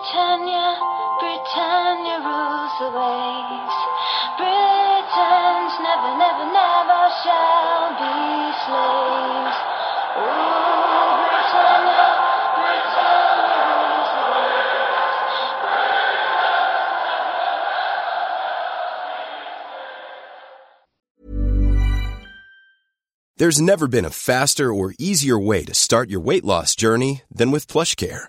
Britannia, Britannia rules the waves. Britons never, never, never shall be slaves. Ooh, Britannia, Britannia rules the waves. There's never been a faster or easier way to start your weight loss journey than with PlushCare.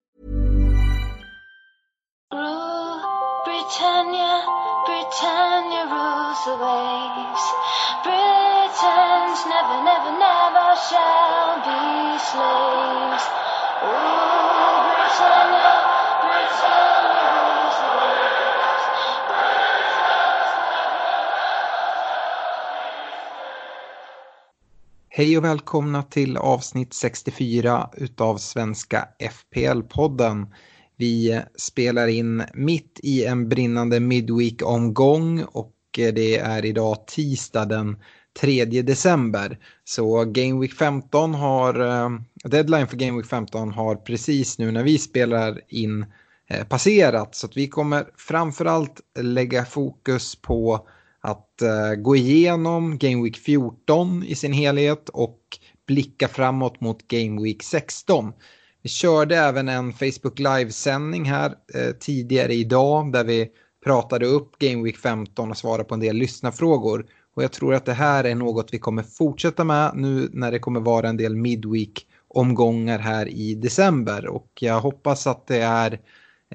Britannia rules the waves. Britons never, never, never shall be slaves. Rule Britannia, Britannia rules the waves. Hej och välkomna till avsnitt 64 utav Svenska FPL-podden. Vi spelar in mitt i en brinnande Midweek-omgång och eh, det är idag tisdag den 3 december. Så Game Week 15 har, eh, deadline för Game Week 15 har precis nu när vi spelar in eh, passerat. Så att vi kommer framförallt lägga fokus på att gå igenom Game Week 14 i sin helhet och blicka framåt mot Game Week 16. Vi körde även en Facebook Live-sändning här eh, tidigare idag där vi pratade upp Game Week 15 och svarade på en del lyssnarfrågor. Och jag tror att det här är något vi kommer fortsätta med nu när det kommer vara en del Midweek-omgångar här i december. Och jag hoppas att det är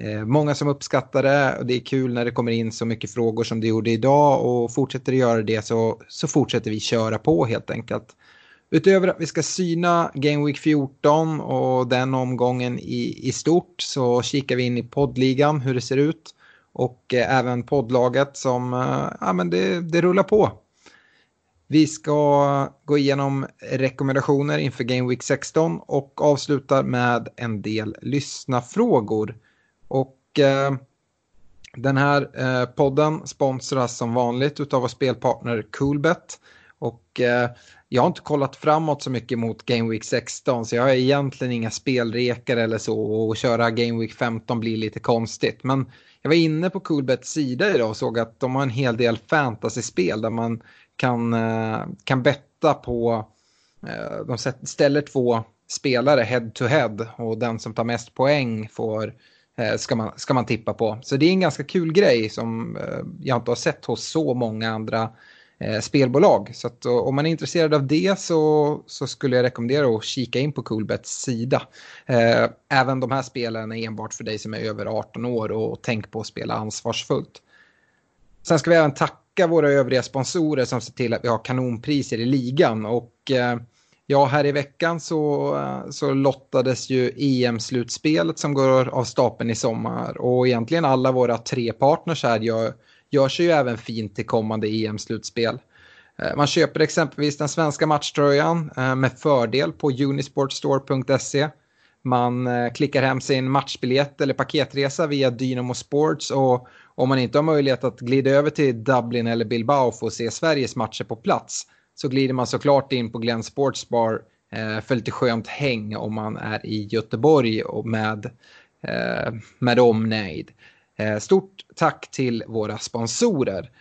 Eh, många som uppskattar det och det är kul när det kommer in så mycket frågor som det gjorde idag och fortsätter det göra det så, så fortsätter vi köra på helt enkelt. Utöver att vi ska syna Game Week 14 och den omgången i, i stort så kikar vi in i poddligan hur det ser ut och eh, även poddlaget som, eh, ja men det, det rullar på. Vi ska gå igenom rekommendationer inför Game Week 16 och avslutar med en del lyssnafrågor. Och eh, den här eh, podden sponsras som vanligt av vår spelpartner Coolbet. Och eh, jag har inte kollat framåt så mycket mot Game Week 16 så jag har egentligen inga spelrekar eller så och köra Game Week 15 blir lite konstigt. Men jag var inne på Coolbets sida idag och såg att de har en hel del fantasyspel där man kan, eh, kan betta på, eh, de ställer två spelare head to head och den som tar mest poäng får eh, ska man, ska man tippa på. Så det är en ganska kul grej som eh, jag inte har sett hos så många andra eh, spelbolag. Så att, eh, om man är intresserad av det så, så skulle jag rekommendera att kika in på Coolbets sida. Eh, även de här spelen är enbart för dig som är över 18 år och tänk på att spela ansvarsfullt. Sen ska vi även tacka våra övriga sponsorer som ser till att vi har kanonpriser i ligan. Och eh, Ja, här i veckan så, eh, så lottades ju EM-slutspelet som går av stapeln i sommar. Och egentligen alla våra tre partners här gör, gör sig ju även fint till kommande EM-slutspel. Eh, man köper exempelvis den svenska matchtröjan eh, med fördel på unisportstore.se. Man eh, klickar hem sin matchbiljett eller paketresa via Dynamo Sports och om man inte har möjlighet att glida över till Dublin eller Bilbao för att se Sveriges matcher på plats så glider man såklart in på Glenn Sports Bar för lite skönt häng om man är i Göteborg och med, med omnejd. Eh, stort tack till våra sponsorer.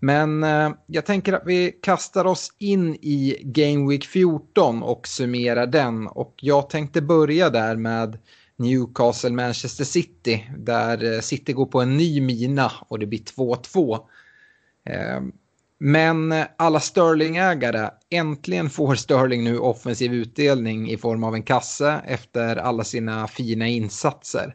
Men eh, jag tänker att vi kastar oss in i Game Week 14 och summerar den. Och jag tänkte börja där med Newcastle Manchester City. Där eh, City går på en ny mina och det blir 2-2. Men alla Sterling-ägare, äntligen får Sterling nu offensiv utdelning i form av en kasse efter alla sina fina insatser.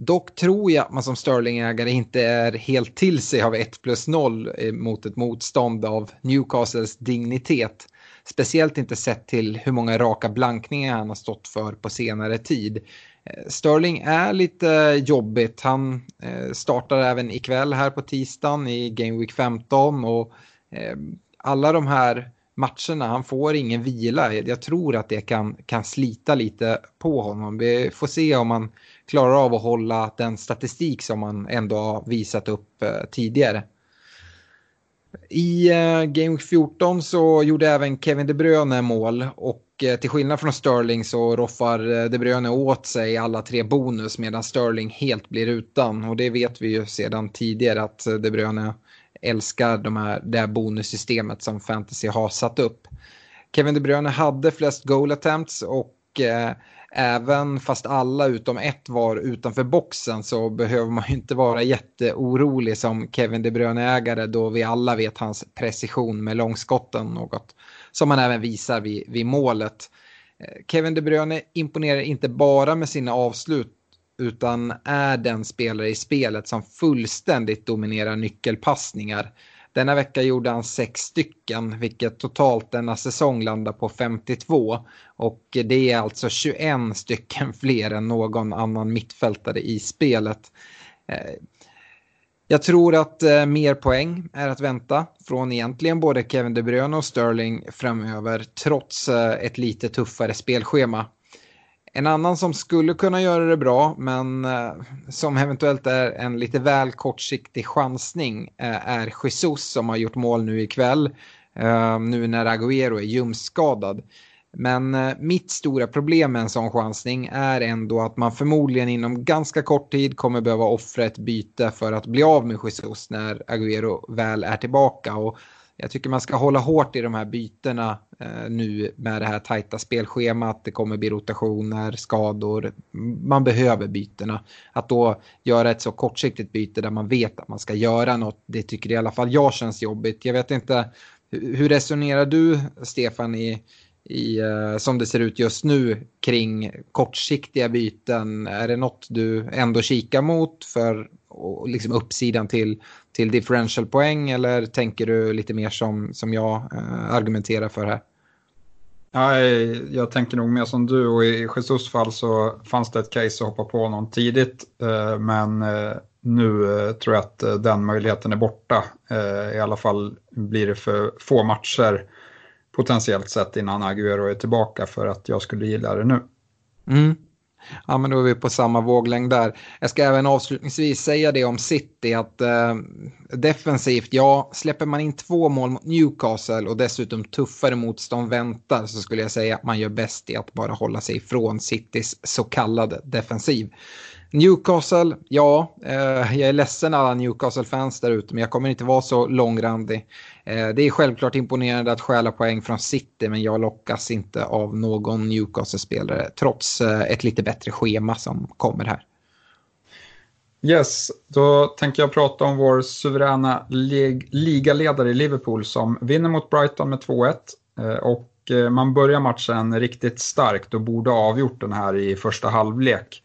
Dock tror jag att man som Sterling-ägare inte är helt till sig av 1 plus 0 mot ett motstånd av Newcastles dignitet. Speciellt inte sett till hur många raka blankningar han har stått för på senare tid. Eh, Sterling är lite jobbigt. Han eh, startar även ikväll här på tisdagen i Game Week 15 och eh, alla de här matcherna, han får ingen vila. Jag tror att det kan, kan slita lite på honom. Vi får se om han klarar av att hålla den statistik som man ändå har visat upp eh, tidigare. I eh, Game 14 så gjorde även Kevin De Bruyne mål och eh, till skillnad från Sterling så roffar De Bruyne åt sig alla tre bonus medan Sterling helt blir utan och det vet vi ju sedan tidigare att De Bruyne älskar de här, det här bonussystemet som fantasy har satt upp. Kevin De Bruyne hade flest goal attempts och även fast alla utom ett var utanför boxen så behöver man ju inte vara jätteorolig som Kevin De Bruyne-ägare då vi alla vet hans precision med långskotten, något som han även visar vid, vid målet. Eh, Kevin De Bruyne imponerar inte bara med sina avslut utan är den spelare i spelet som fullständigt dominerar nyckelpassningar. Denna vecka gjorde han sex stycken, vilket totalt denna säsong landar på 52. Och det är alltså 21 stycken fler än någon annan mittfältare i spelet. Eh, jag tror att eh, mer poäng är att vänta från egentligen både Kevin De Bruyne och Sterling framöver trots eh, ett lite tuffare spelschema. En annan som skulle kunna göra det bra men eh, som eventuellt är en lite väl kortsiktig chansning eh, är Jesus som har gjort mål nu ikväll. Eh, nu när Agüero är ljumskskadad. Men eh, mitt stora problem med en sån chansning är ändå att man förmodligen inom ganska kort tid kommer behöva offra ett byte för att bli av med Jesus när Agüero väl är tillbaka. Och jag tycker man ska hålla hårt i de här bytena eh, nu med det här tajta spelschemat. Det kommer bli rotationer, skador. Man behöver bytena. Att då göra ett så kortsiktigt byte där man vet att man ska göra något, det tycker i alla fall jag känns jobbigt. Jag vet inte, hur resonerar du Stefan i, i, eh, som det ser ut just nu kring kortsiktiga byten? Är det något du ändå kikar mot för och liksom uppsidan till, till differentialpoäng eller tänker du lite mer som, som jag äh, argumenterar för här? Ja, jag tänker nog mer som du och i Jesus fall så fanns det ett case att hoppa på honom tidigt äh, men äh, nu tror jag att den möjligheten är borta. I alla fall blir det för få matcher potentiellt sett innan Agüero är tillbaka för att jag skulle gilla det nu. Mm. Ja, men då är vi på samma våglängd där. Jag ska även avslutningsvis säga det om City att eh, defensivt, ja, släpper man in två mål mot Newcastle och dessutom tuffare motstånd väntar så skulle jag säga att man gör bäst i att bara hålla sig ifrån Citys så kallade defensiv. Newcastle, ja, eh, jag är ledsen alla Newcastle-fans där ute men jag kommer inte vara så långrandig. Eh, det är självklart imponerande att stjäla poäng från City men jag lockas inte av någon Newcastle-spelare trots eh, ett lite bättre schema som kommer här. Yes, då tänker jag prata om vår suveräna lig ligaledare i Liverpool som vinner mot Brighton med 2-1 eh, och man börjar matchen riktigt starkt och borde ha avgjort den här i första halvlek.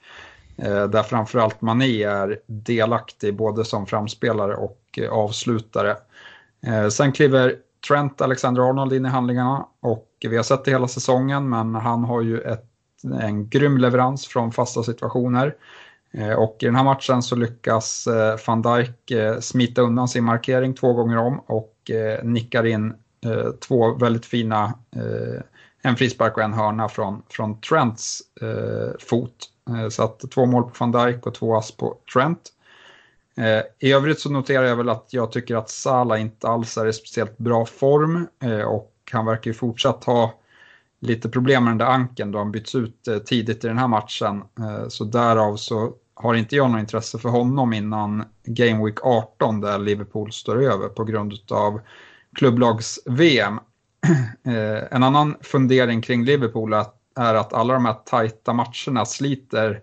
Där framförallt Mané är delaktig både som framspelare och avslutare. Eh, sen kliver Trent Alexander-Arnold in i handlingarna och vi har sett det hela säsongen men han har ju ett, en grym leverans från fasta situationer. Eh, och i den här matchen så lyckas eh, van Dijk smita undan sin markering två gånger om och nickar in två väldigt fina, en frispark och en hörna från, från Trents fot. Så att två mål på van Dijk och två ass på Trent. Eh, I övrigt så noterar jag väl att jag tycker att Sala inte alls är i speciellt bra form eh, och han verkar ju fortsatt ha lite problem med den där anken då han byts ut eh, tidigt i den här matchen. Eh, så därav så har inte jag något intresse för honom innan Game Week 18 där Liverpool står över på grund av klubblags-VM. Eh, en annan fundering kring Liverpool är att alla de här tajta matcherna sliter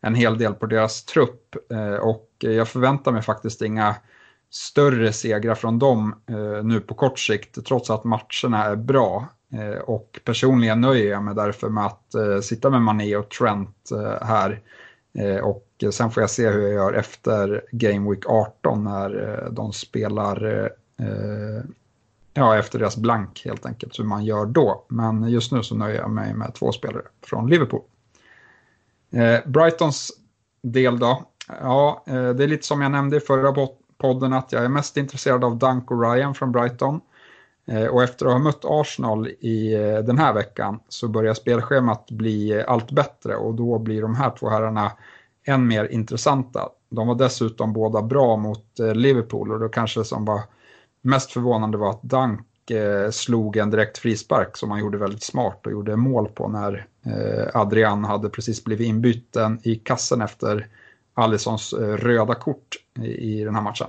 en hel del på deras trupp eh, och jag förväntar mig faktiskt inga större segrar från dem eh, nu på kort sikt trots att matcherna är bra. Eh, och personligen nöjer jag mig därför med att sitta med Mané och Trent här. och sen får jag se hur jag gör efter Game Week 18 när de spelar ja, efter deras blank helt enkelt, hur man gör då. Men just nu så nöjer jag mig med två spelare från Liverpool. Eh, Brightons del då. Ja, eh, det är lite som jag nämnde i förra podden att jag är mest intresserad av Dunk och Ryan från Brighton. Eh, och efter att ha mött Arsenal i den här veckan så börjar spelschemat bli allt bättre och då blir de här två herrarna än mer intressanta. De var dessutom båda bra mot Liverpool och då kanske det som var mest förvånande var att Dunk slog en direkt frispark som han gjorde väldigt smart och gjorde mål på när Eh, Adrian hade precis blivit inbytten i kassen efter Alissons eh, röda kort i den här matchen.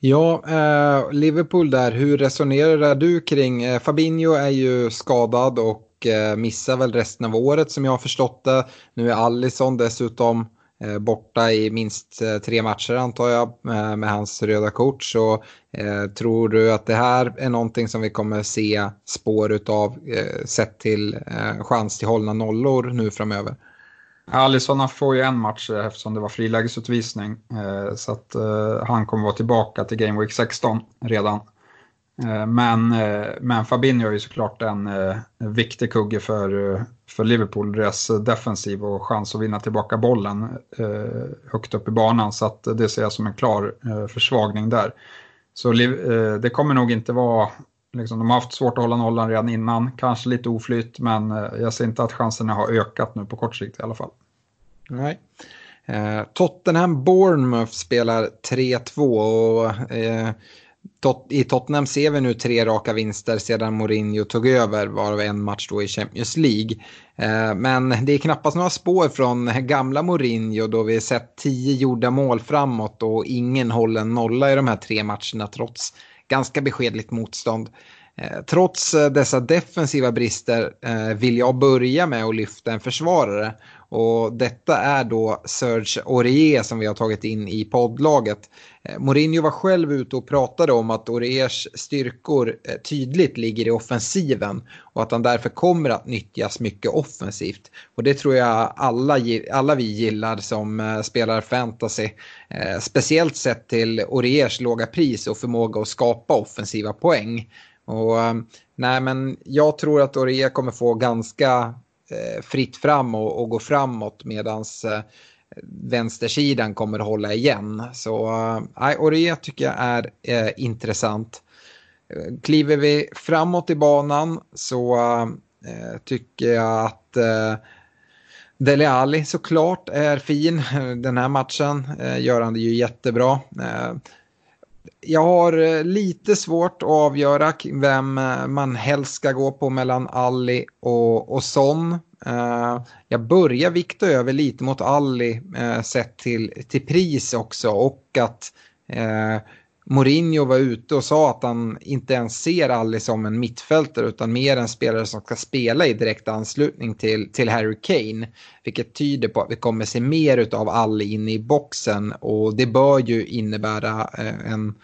Ja, eh, Liverpool där, hur resonerar du kring, eh, Fabinho är ju skadad och eh, missar väl resten av året som jag har förstått det. Nu är Allison dessutom eh, Eh, borta i minst eh, tre matcher antar jag eh, med, hans röda kort. Så eh, tror du att det här är någonting som vi kommer se spår utav sett till chans till hållna nollor nu framöver? Alisson får ju en match eftersom det var frilägesutvisning. Eh, så att eh, han kommer vara tillbaka till Game Week 16 redan. Eh, men, eh, men Fabinho är ju såklart en eh, viktig kugge för, för Liverpool, deras defensiv och chans att vinna tillbaka bollen högt upp i banan. Så att det ser jag som en klar försvagning där. Så det kommer nog inte vara Liksom, de har haft svårt att hålla nollan redan innan, kanske lite oflyt, men jag ser inte att chanserna har ökat nu på kort sikt i alla fall. Nej. Eh, Tottenham Bournemouth spelar 3-2 och eh, tot i Tottenham ser vi nu tre raka vinster sedan Mourinho tog över, varav en match då i Champions League. Eh, men det är knappast några spår från gamla Mourinho då vi sett tio gjorda mål framåt och ingen hållen nolla i de här tre matcherna trots ganska beskedligt motstånd. Eh, trots eh, dessa defensiva brister eh, vill jag börja med att lyfta en försvarare. Och detta är då Serge Aurier som vi har tagit in i poddlaget. Eh, Mourinho var själv ute och pratade om att Auriers styrkor eh, tydligt ligger i offensiven och att han därför kommer att nyttjas mycket offensivt. Och det tror jag alla, alla vi gillar som eh, spelar fantasy. Speciellt sett till Auriers låga pris och förmåga att skapa offensiva poäng. Och, nej, men jag tror att Aurier kommer få ganska Eh, fritt fram och, och gå framåt medan eh, vänstersidan kommer att hålla igen. Så eh, Orea tycker jag är eh, intressant. Eh, kliver vi framåt i banan så eh, tycker jag att eh, Dele Alli såklart är fin. Den här matchen eh, gör han det ju jättebra. Jag har eh, lite svårt att avgöra vem eh, man helst ska gå på mellan Ali och, och Son. Uh, jag börjar vikta över lite mot Ali uh, sett till, till pris också och att uh, Mourinho var ute och sa att han inte ens ser Ali som en mittfältare utan mer en spelare som ska spela i direkt anslutning till, till Harry Kane. Vilket tyder på att vi kommer se mer av Ali inne i boxen och det bör ju innebära eh, en,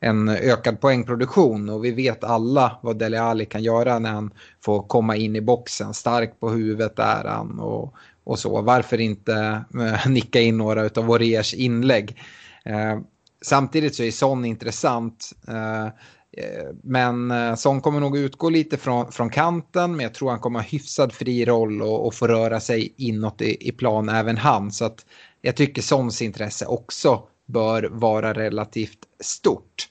en ökad poängproduktion och vi vet alla vad Dele Alli kan göra när han får komma in i boxen. Stark på huvudet är han och, och så. Varför inte eh, nicka in några av Oriers inlägg? Eh, Samtidigt så är Son intressant. Eh, eh, men eh, Son kommer nog utgå lite från, från kanten, men jag tror han kommer ha hyfsad fri roll och, och få röra sig inåt i, i plan även han. Så att jag tycker Sons intresse också bör vara relativt stort.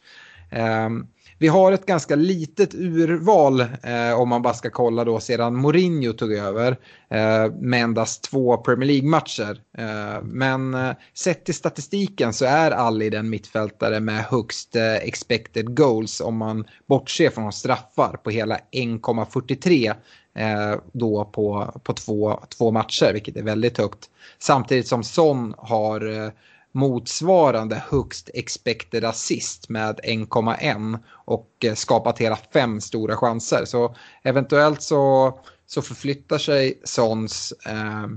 Um, vi har ett ganska litet urval eh, om man bara ska kolla då sedan Mourinho tog över eh, med endast två Premier League-matcher. Eh, men eh, sett till statistiken så är Ali den mittfältare med högst eh, expected goals om man bortser från straffar på hela 1,43 eh, då på, på två, två matcher, vilket är väldigt högt. Samtidigt som Son har eh, motsvarande högst expected assist med 1,1 och eh, skapat hela fem stora chanser. Så eventuellt så, så förflyttar sig Sons eh,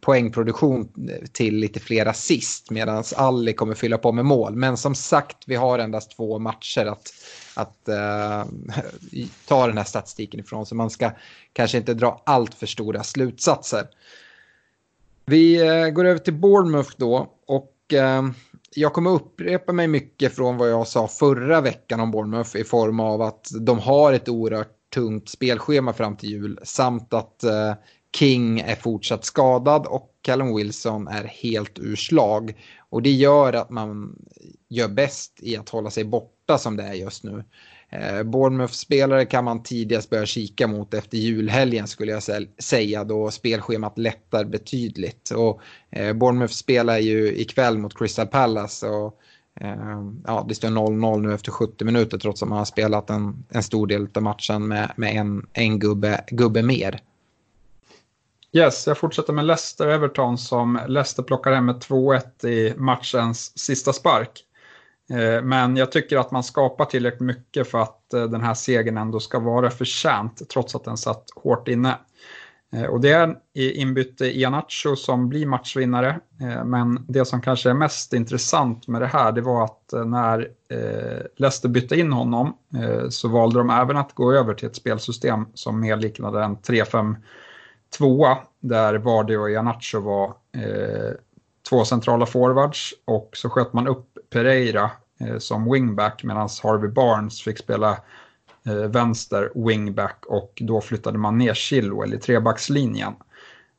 poängproduktion till lite fler assist medan Alli kommer fylla på med mål. Men som sagt, vi har endast två matcher att, att eh, ta den här statistiken ifrån så man ska kanske inte dra allt för stora slutsatser. Vi eh, går över till Bournemouth då och eh, jag kommer upprepa mig mycket från vad jag sa förra veckan om Bournemouth i form av att de har ett oerhört tungt spelschema fram till jul samt att eh, King är fortsatt skadad och Callum Wilson är helt ur slag. Och det gör att man gör bäst i att hålla sig borta som det är just nu. Eh, Bournemouth-spelare kan man tidigast börja kika mot efter julhelgen skulle jag säga då spelschemat lättar betydligt. Och eh, Bournemouth spelar ju ikväll mot Crystal Palace och eh, ja, det står 0-0 nu efter 70 minuter trots att man har spelat en, en stor del av matchen med, med en, en gubbe, gubbe mer. Yes, jag fortsätter med Leicester-Everton som Leicester plockar hem med 2-1 i matchens sista spark. Eh, men jag tycker att man skapar tillräckligt mycket för att eh, den här segern ändå ska vara förtjänt trots att den satt hårt inne. Eh, och det är inbytte Ianacho som blir matchvinnare. Men det som kanske är mest intressant med det här det var att när Leicester bytte in honom så valde de även att gå över till ett spelsystem som mer liknade en 3-5-2 där Vardy och Ianacho var två centrala forwards och så sköt man upp Pereira Eh, som wingback medan Harvey Barnes fick spela eh, vänster wingback och då flyttade man ner Chilwell i trebackslinjen.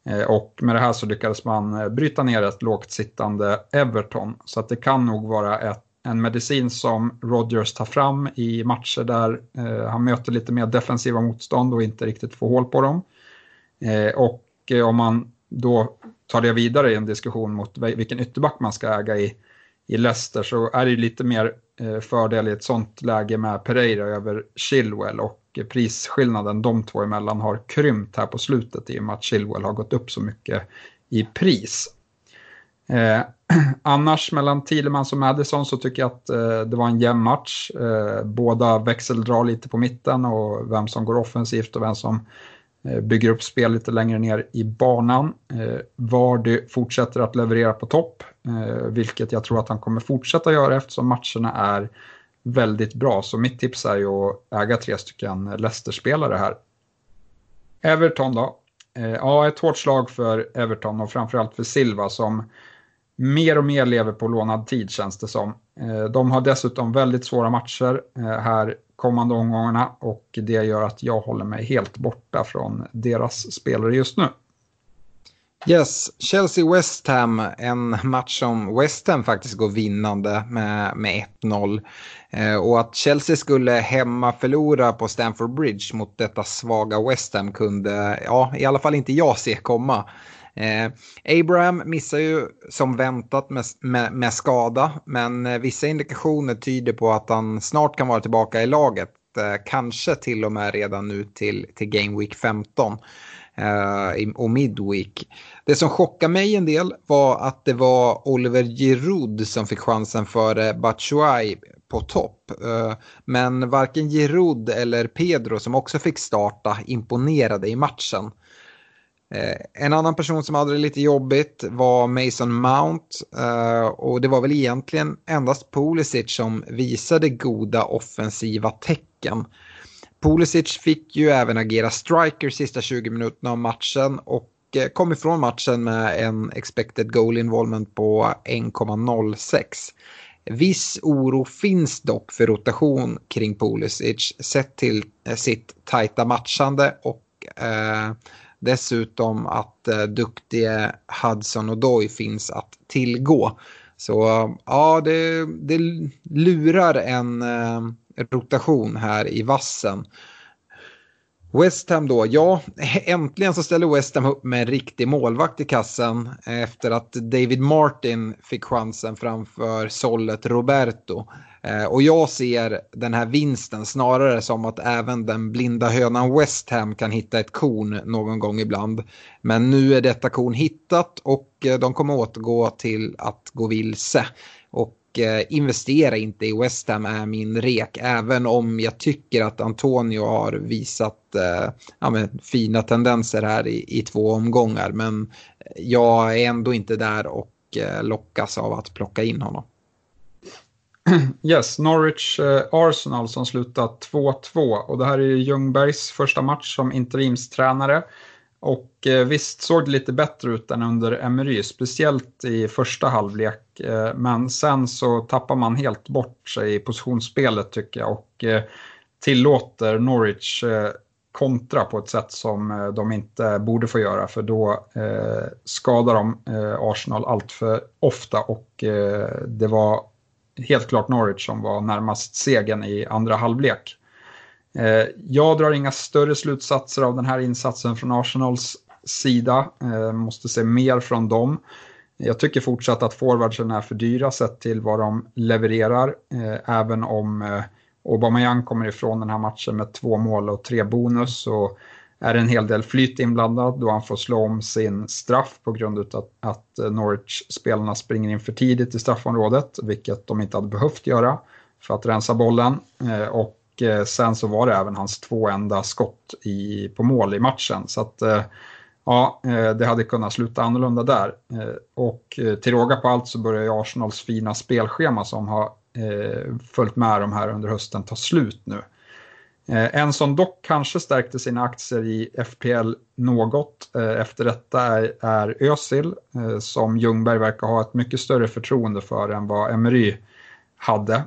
Eh, och med det här så lyckades man eh, bryta ner ett lågt sittande Everton. Så att det kan nog vara ett, en medicin som Rodgers tar fram i matcher där eh, han möter lite mer defensiva motstånd och inte riktigt får hål på dem. Eh, och eh, om man då tar det vidare i en diskussion mot vilken ytterback man ska äga i i Leicester så är det lite mer eh, fördel i ett sånt läge med Pereira över Chilwell och eh, prisskillnaden de två emellan har krympt här på slutet i och med att Chilwell har gått upp så mycket i pris. Eh, annars mellan Thielemans och Madison så tycker jag att eh, det var en jämn match. Eh, båda växeldrar lite på mitten och vem som går offensivt och vem som Eh, Eh, bygger upp spel lite längre ner i banan. Eh, Vardy fortsätter att leverera på topp, eh, vilket jag tror att han kommer fortsätta göra eftersom matcherna är väldigt bra. Så mitt tips är ju att äga tre stycken Leicester-spelare här. Everton då? Ja, ett hårt slag för Everton och framförallt för Silva som mer och mer lever på lånad tid känns det som. De har dessutom väldigt svåra matcher här kommande omgångarna och det gör att jag håller mig helt borta från deras spelare just nu. Yes, Chelsea-West Ham, en match som West Ham faktiskt går vinnande med, med 1-0. Eh, och att Chelsea skulle hemma förlora på Stamford Bridge mot detta svaga West Ham kunde, ja, i alla fall inte jag se komma. Eh, Abraham missar ju som väntat med, med, med, skada, men eh, vissa indikationer tyder på att han snart kan vara tillbaka i laget. Eh, kanske till och med redan nu till, till Game Week 15 eh, och Midweek. Det som chockade mig en del var att det var Oliver Giroud som fick chansen före Batshuay på topp. Eh, men varken Giroud eller Pedro som också fick starta imponerade i matchen. Eh, en annan person som hade det lite jobbigt var Mason Mount eh, och det var väl egentligen endast Pulisic som visade goda offensiva tecken. Pulisic fick ju även agera striker sista 20 minuterna av matchen och eh, kom ifrån matchen med en expected goal involvement på 1,06. Viss oro finns dock för rotation kring Pulisic sett till sitt tajta matchande och eh, Dessutom att eh, duktiga Hudson och Doy finns att tillgå. Så ja, det, det lurar en eh, rotation här i vassen. West Ham då, ja, äntligen så ställer West Ham upp med en riktig målvakt i kassen eh, efter att David Martin fick chansen framför sållet Roberto. Eh, och jag ser den här vinsten snarare som att även den blinda hönan West Ham kan hitta ett korn någon gång ibland. Men nu är detta korn hittat och eh, de kommer återgå till att gå vilse. Och eh, investera inte i West Ham är min rek, även om jag tycker att Antonio har visat eh, ja, men, fina tendenser här i, i två omgångar. Men jag är ändå inte där och lockas av att plocka in honom. Yes, Norwich eh, Arsenal som slutar 2-2 och det här är Ljungbergs första match som interimstränare. Och eh, visst såg det lite bättre ut än under Emery, speciellt i första halvlek. Eh, men sen så tappar man helt bort sig i positionsspelet tycker jag och eh, tillåter Norwich eh, kontra på ett sätt som eh, de inte borde få göra för då skadar de Arsenal allt för ofta och det var helt klart Norwich som var närmast segern i andra halvlek. Eh, jag drar inga större slutsatser av den här insatsen från Arsenals sida. Eh, måste se mer från dem. Jag tycker fortsatt att forwardsen är för dyra sett till vad de levererar. Eh, även om Aubameyang kommer ifrån den här matchen med två mål och tre bonus Och är det en hel del flyt inblandad då han får slå om sin straff på grund av att Norwich-spelarna springer in för tidigt i straffområdet, vilket de inte hade behövt göra för att rensa bollen. Eh, och eh, sen så var det även hans två enda skott i, på mål i matchen. Så att eh, ja, det hade kunnat sluta annorlunda där. Och till råga på allt så börjar Arsenals fina spelschema som har följt med de här under hösten ta slut nu. Eh, en som dock kanske stärkte sina aktier i FPL något eh, efter detta är, är Özil eh, som Ljungberg verkar ha ett mycket större förtroende för än vad Emery hade.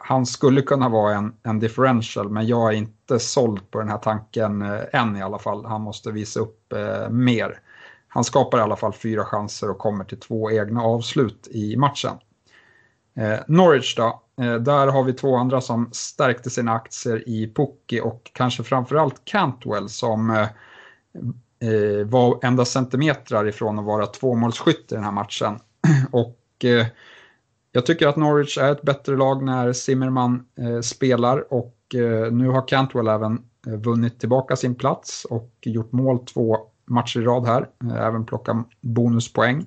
Han skulle kunna vara en, en differential men jag är inte såld på den här tanken än i alla fall. Han måste visa upp mer. Han skapar i alla fall fyra chanser och kommer till två egna avslut i matchen. Eh, Norwich då, eh, där har vi två andra som stärkte sina aktier i Pukki och kanske framförallt Cantwell som eh, eh var enda centimetrar ifrån att vara tvåmålsskytt i den här matchen. och eh, jag tycker att Norwich är ett bättre lag när Zimmerman eh, spelar och eh, nu har Cantwell även eh, vunnit tillbaka sin plats och gjort mål två matcher i rad här, eh, även plockat bonuspoäng.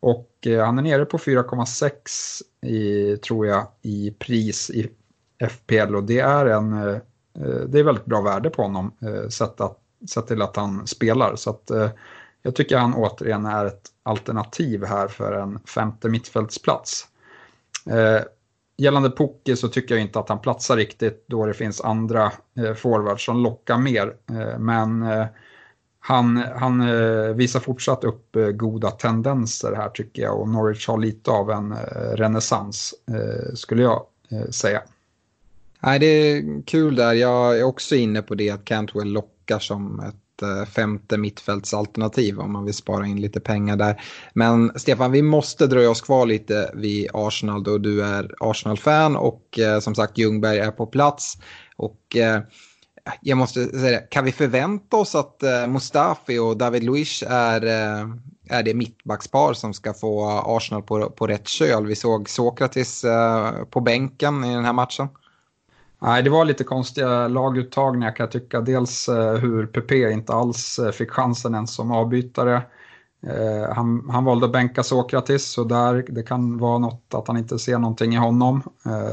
Och eh, han är nere på 4,6 tror jag i pris i FPL och det är en eh, det är väldigt bra värde på honom eh, sett, att, sett till att han spelar. Så att, eh, jag tycker han återigen är ett alternativ här för en femte mittfältsplats. Gällande Pocke så tycker jag inte att han platsar riktigt då det finns andra forwards som lockar mer. Men han, han eh, visar fortsatt upp eh, goda tendenser här tycker jag och Norwich har lite av en eh, renässans skulle jag säga. Nej, det är kul där. Jag är också inne på det att Cantwell lockar som ett femte mittfältsalternativ om man vill spara in lite pengar där. Men Stefan, vi måste dröja oss kvar lite vid Arsenal då du är Arsenal-fan och eh, som sagt Ljungberg är på plats. Och eh, jag måste säga kan vi förvänta oss att eh, Mustafi och David Luiz är, eh, är det mittbackspar som ska få Arsenal på, på rätt köl? Vi såg Sokratis eh, på bänken i den här matchen. Nej, det var lite konstiga laguttagningar kan jag tycka. Dels hur PP inte alls fick chansen ens som avbytare. Han, han valde att bänka Sokratis så där, det kan vara något att han inte ser någonting i honom.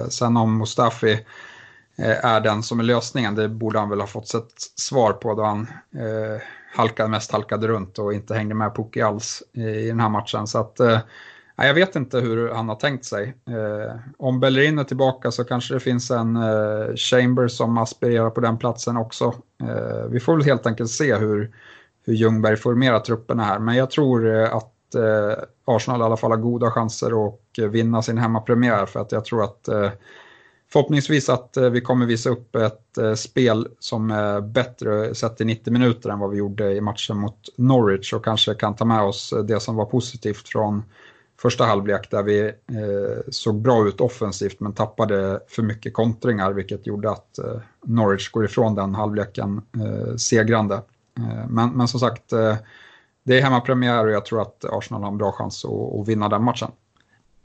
Sen om Mustafi Eh, är den som är lösningen, det borde han väl ha fått sett svar på då han eh, halkade, mest halkade runt och inte hängde med Puki alls i den här matchen. Så att eh, jag vet inte hur han har tänkt sig. Eh, om Bellerin är tillbaka så kanske det finns en eh, Chamber som aspirerar på den platsen också. Eh, vi får väl helt enkelt se hur, hur Ljungberg formerar trupperna här. Men jag tror att eh, Arsenal i alla fall har goda chanser att vinna sin hemmapremiär. För att jag tror att eh, förhoppningsvis att eh, vi kommer visa upp ett eh, spel som är bättre sett i 90 minuter än vad vi gjorde i matchen mot Norwich och kanske kan ta med oss eh, det som var positivt från första halvlek där vi såg bra ut offensivt men tappade för mycket kontringar vilket gjorde att Norwich går ifrån den halvleken segrande. Men, men som sagt, det är hemmapremiär och jag tror att Arsenal har en bra chans att, att vinna den matchen.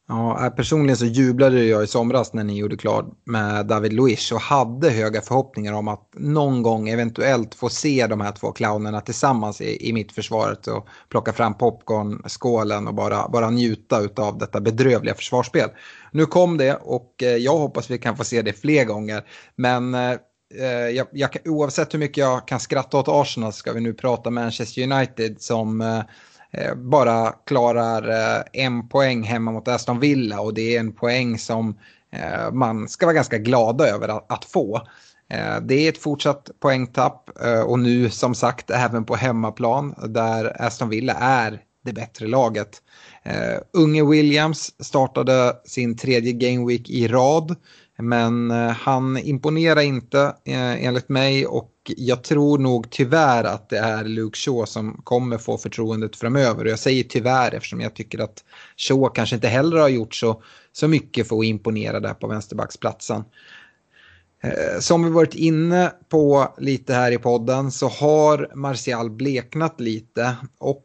Ja, eh, personligen så jublade jag i somras när ni gjorde klart med David Luiz och hade höga förhoppningar om att någon gång eventuellt få se de här två clownerna tillsammans i, i mitt försvaret och plocka fram popcornskålen och bara, bara njuta av detta bedrövliga försvarsspel. Nu kom det och eh, jag hoppas vi kan få se det fler gånger. Men eh, eh jag, jag, oavsett hur mycket jag kan skratta åt Arsenal ska vi nu prata Manchester United som Eh, Eh, bara klarar eh, en poäng hemma mot Aston Villa och det är en poäng som eh, man ska vara ganska glada över att få. Det är ett fortsatt poängtapp och nu som sagt även på hemmaplan där Aston Villa är det bättre laget. Uh, unge Williams startade sin tredje game week i rad. Men eh, han imponerar inte eh, enligt mig och jag tror nog tyvärr att det är Luke Shaw som kommer få förtroendet framöver. Och jag säger tyvärr eftersom jag tycker att Shaw kanske inte heller har gjort så, så mycket för att imponera där på vänsterbacksplatsen. Eh, som vi varit inne på lite här i podden så har Martial bleknat lite och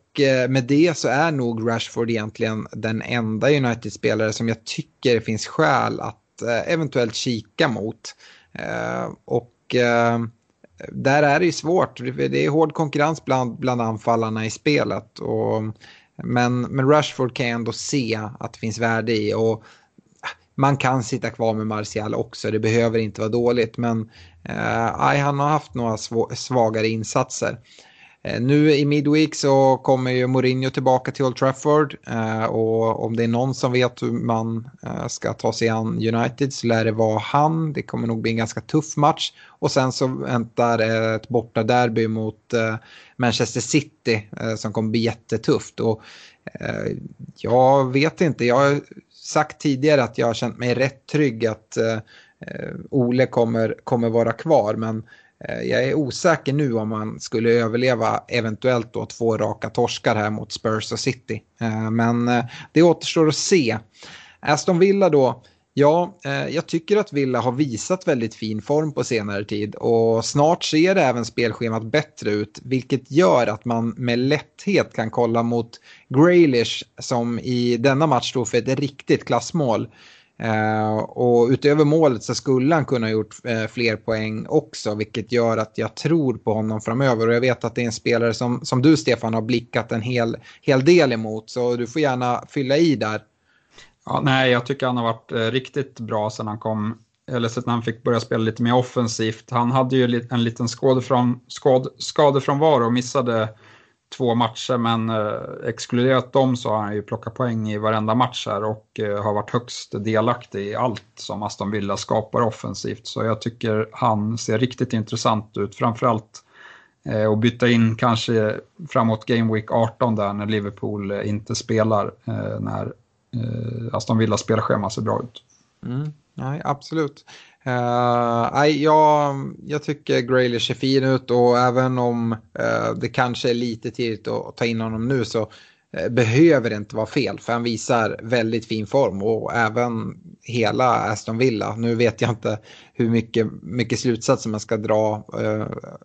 med det så är nog Rashford egentligen den enda United-spelare som jag tycker finns skäl att Eh, eventuellt kika mot. Eh, och eh, där är det ju svårt, det är hård konkurrens bland, bland anfallarna i spelet. Och, men, men Rashford kan jag ändå se att det finns värde i. Och man kan sitta kvar med Martial också, det behöver inte vara dåligt. Men eh, han har haft några svagare insatser. Eh, nu i Midweek så kommer ju Mourinho tillbaka till Old Trafford eh, och om det är någon som vet hur man eh, ska ta sig an United så lär det vara han. Det kommer nog bli en ganska tuff match och sen så väntar ett borta derby mot Manchester City som kommer bli jättetufft. Och, jag vet inte, jag har sagt tidigare att jag har känt mig rätt trygg att Ole kommer, kommer vara kvar. Men Eh, jag är osäker nu om man skulle överleva eventuellt då två raka torskar här mot Spurs och City. Eh, men eh, det återstår att se. Aston Villa då Ja, jag tycker att Villa har visat väldigt fin form på senare tid och snart ser det även spelschemat bättre ut vilket gör att man med lätthet kan kolla mot Graylish som i denna match stod för ett riktigt klassmål. Uh, och utöver målet så skulle han kunna ha gjort uh, fler poäng också, vilket gör att jag tror på honom framöver. Och jag vet att det är en spelare som, som du, Stefan, har blickat en hel, hel del emot, så du får gärna fylla i där. Ja, nej, jag tycker han har varit eh, riktigt bra sen han kom, eller sen han fick börja spela lite mer offensivt. Han hade ju en liten skadefrån, skad, skadefrånvaro och missade två matcher, men eh, exkluderat dem så har han ju plockat poäng i varenda match här och eh, har varit högst delaktig i allt som Aston Villa skapar offensivt. Så jag tycker han ser riktigt intressant ut, framförallt eh, och byta in kanske framåt Game Week 18 där när Liverpool eh, inte spelar, eh, när eh, Aston Villas spelschema ser bra ut. Mm, nej, absolut. Uh, jag, jag tycker Graylish ser fin ut och även om uh, det kanske är lite tidigt att ta in honom nu så uh, behöver det inte vara fel för han visar väldigt fin form och även hela Aston Villa. Nu vet jag inte hur mycket, mycket slutsatser man ska dra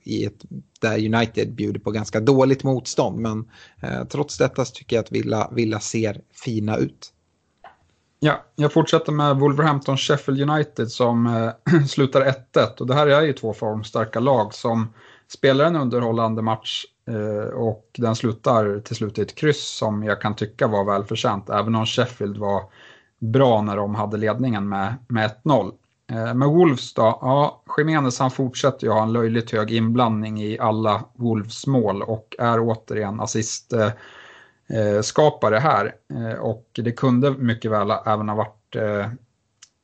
i ett, där United bjuder på ganska dåligt motstånd men trots detta så tycker jag att Villa, Villa ser fina ut. Ja, jag fortsätter med Wolverhampton Sheffield United som eh, slutar 1-1 och det här är ju två formstarka lag som spelar en underhållande match eh, och den slutar till slut i ett kryss som jag kan tycka var välförtjänt även om Sheffield var bra när de hade ledningen med, med 1-0. Eh, med Wolves då, ja, Jiménez han fortsätter ju ha en löjligt hög inblandning i alla Wolves mål och är återigen assist eh, eh, skapare här. Eh, och det kunde mycket väl även ha varit eh,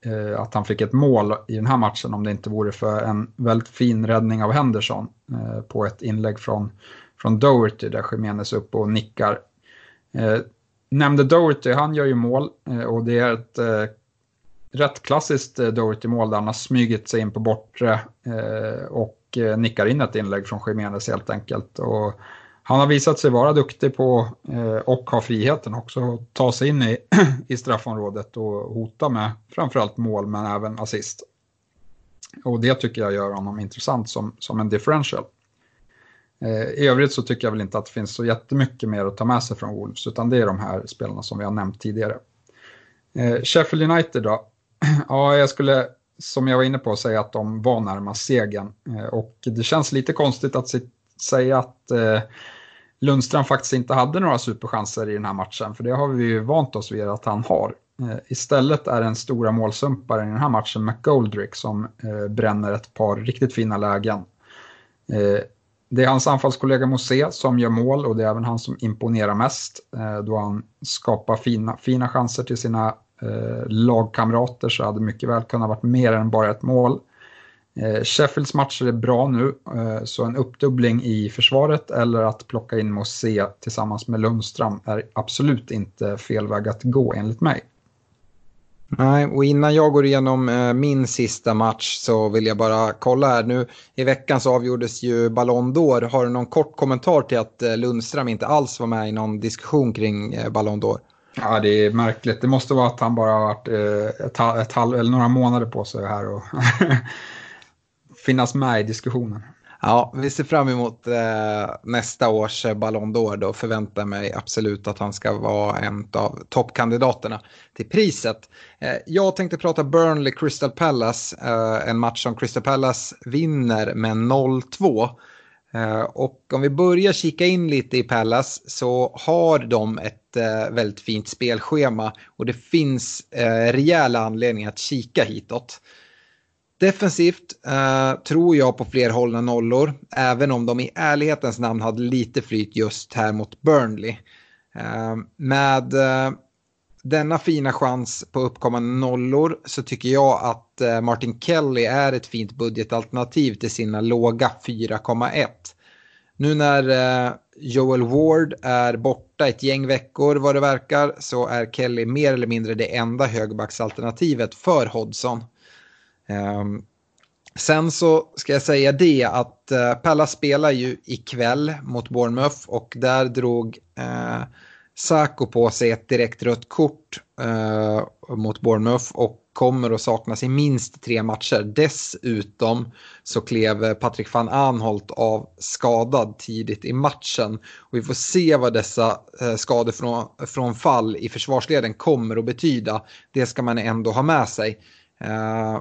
eh, att han fick ett mål i den här matchen om det inte vore för en väldigt fin räddning av Henderson eh, på ett inlägg från, från Doherty där Jiménez upp och nickar. Eh, nämnde Doherty, han gör ju mål eh, och det är ett eh, rätt klassiskt Doherty-mål där han har smugit sig in på bortre och nickar in ett inlägg från Jiménez helt enkelt. Och han har visat sig vara duktig på eh, och ha friheten också att ta sig in i, i straffområdet och hota med framförallt mål men även assist. Och det tycker jag gör honom intressant som, som en differential. Eh, I övrigt så tycker jag väl inte att det finns så jättemycket mer att ta med sig från Wolves utan det är de här spelarna som vi har nämnt tidigare. Eh, Sheffield United då? ja, jag skulle som jag var inne på säga att de var närmast segern eh, och det känns lite konstigt att säga att eh, Lundström faktiskt inte hade några superchanser i den här matchen, för det har vi ju vant oss vid att han har. Eh, istället är den stora målsumparen i den här matchen McGoldrick som eh, bränner ett par riktigt fina lägen. Eh, det är hans anfallskollega Mosé som gör mål och det är även han som imponerar mest eh, då han skapar fina, fina chanser till sina eh, lagkamrater så hade mycket väl kunnat varit mer än bara ett mål. Eh, Sheffields matcher är bra nu, eh, så en uppdubbling i försvaret eller att plocka in Mosé tillsammans med Lundström är absolut inte fel väg att gå enligt mig. Nej, och innan jag går igenom eh, min sista match så vill jag bara kolla här. Nu i veckan så avgjordes ju Ballon d'Or. Har du någon kort kommentar till att Lundström inte alls var med i någon diskussion kring Ballon d'Or? Ja, det är märkligt. Det måste vara att han bara har varit ett, ett halv, eller några månader på sig här och finnas med i diskussionen. Ja, vi ser fram emot eh, nästa års eh, Ballon d'Or då förväntar mig absolut att han ska vara en av toppkandidaterna till priset. Eh, jag tänkte prata Burnley Crystal Palace, eh, en match som Crystal Palace vinner med 0-2. Eh, och om vi börjar kika in lite i Palace så har de ett eh, väldigt fint spelschema och det finns rejäla anledningar att kika hitåt. Defensivt eh, tror jag på fler hållna nollor, även om de i ärlighetens namn hade lite flyt just här mot Burnley. Eh, med eh, denna fina chans på uppkommande nollor så tycker jag att eh, Martin Kelly är ett fint budgetalternativ till sina låga 4,1. Nu när eh, Joel Ward är borta ett gäng veckor vad det verkar så är Kelly mer eller mindre det enda högerbacksalternativet för Hodgson. Ehm, sen så ska jag säga det att eh, Pella spelar ju ikväll mot Bournemouth och där drog eh, Sako på sig ett direkt rött kort eh, mot Bournemouth och kommer att saknas i minst tre matcher. Dessutom så klev Patrik van Anholt av skadad tidigt i matchen. Och vi får se vad dessa eh, skador från, från fall i försvarsleden kommer att betyda. Det ska man ändå ha med sig. Eh,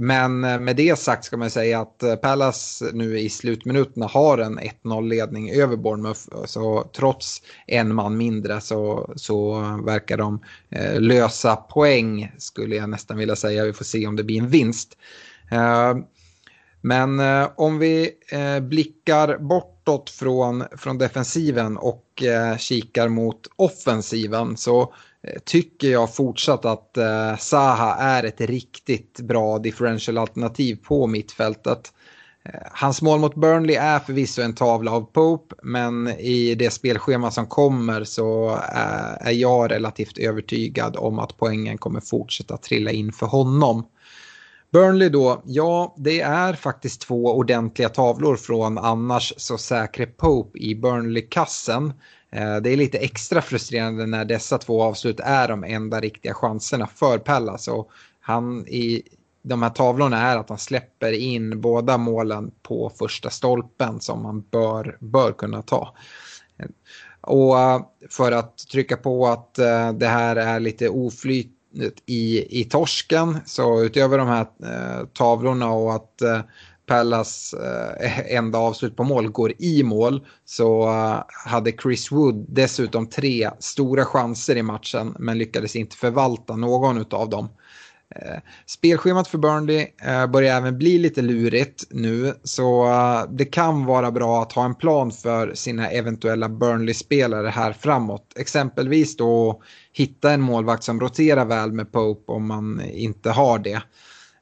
men eh, med det sagt ska man säga att eh, Palace nu i slutminuterna har en 1-0 ledning över Bournemouth. Så trots en man mindre så, så verkar de eh, lösa poäng skulle jag nästan vilja säga. Vi får se om det blir en vinst. Eh, men om vi blickar bortåt från, från defensiven och kikar mot offensiven så tycker jag fortsatt att eh, Saha är ett riktigt bra differential-alternativ på mittfältet. Eh, hans mål mot Burnley är förvisso en tavla av Pope, men i det spelschema som kommer så eh, är jag relativt övertygad om att poängen kommer fortsätta trilla in för honom. Burnley då, ja det är faktiskt två ordentliga tavlor från annars så säkre Pope i Burnley-kassen. Eh, det är lite extra frustrerande när dessa två avslut är de enda riktiga chanserna för Pallas. Och han i de här tavlorna är att han släpper in båda målen på första stolpen som man bör, bör kunna ta. Eh, och eh, för att trycka på att det här är lite oflyt i, i torsken så utöver de här tavlorna och att Pallas eh, enda avslut på mål går i mål så eh, hade Chris Wood dessutom tre stora chanser i matchen men lyckades inte förvalta någon av dem. Eh, spelschemat för Burnley eh, börjar även bli lite lurigt nu så eh, det kan vara bra att ha en plan för sina eventuella Burnley-spelare här framåt. Exempelvis då hitta en målvakt som roterar väl med Pope om man inte har det.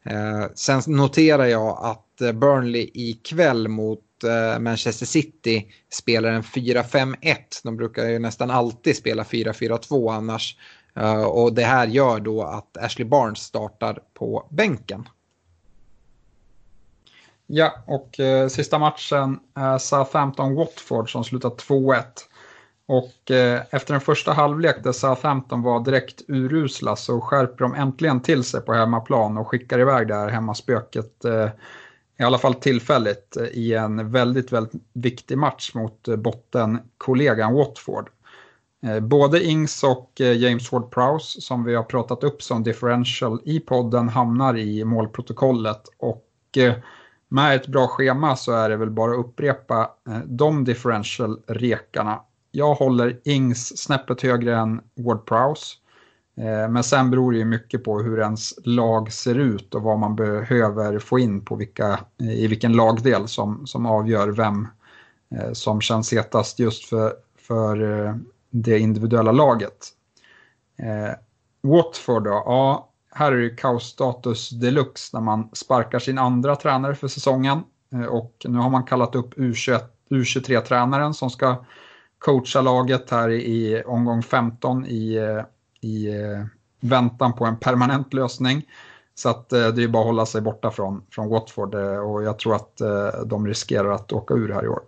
Eh, sen noterar jag att eh, Burnley ikväll mot eh, Manchester City spelar en 4-5-1. De brukar ju nästan alltid spela 4-4-2 annars. Eh, och det här gör då att Ashley Barnes startar på bänken. Ja, och eh, sista matchen är Southampton-Watford som slutar 2-1. Och eh, efter den första halvlek där Southampton var direkt urusla så skärper de äntligen till sig på hemmaplan och skickar iväg det här hemmaspöket eh, i alla fall tillfälligt eh, i en väldigt, väldigt viktig match mot eh, bottenkollegan Watford. Eh, både Ings och eh, James Ward-Prowse som vi har pratat upp som differential i podden hamnar i målprotokollet och med ett bra schema så är det väl bara att upprepa de differential-rekarna jag håller Ings snäppet högre än Ward Prowse. Eh, men sen beror det ju mycket på hur ens lag ser ut och vad man behöver få in på vilka, eh, i vilken lagdel som, som avgör vem eh, som känns hetast just för, för det individuella laget. Watford då, ja, här är det kaosstatus deluxe när man sparkar sin andra tränare för säsongen. Och nu har man kallat upp U21, U23-tränaren som ska coacha laget här i omgång 15 i, i eh, väntan på en permanent lösning. Så att eh, det är bara att hålla sig borta från, från Watford eh, och jag tror att de riskerar att åka ur här i år.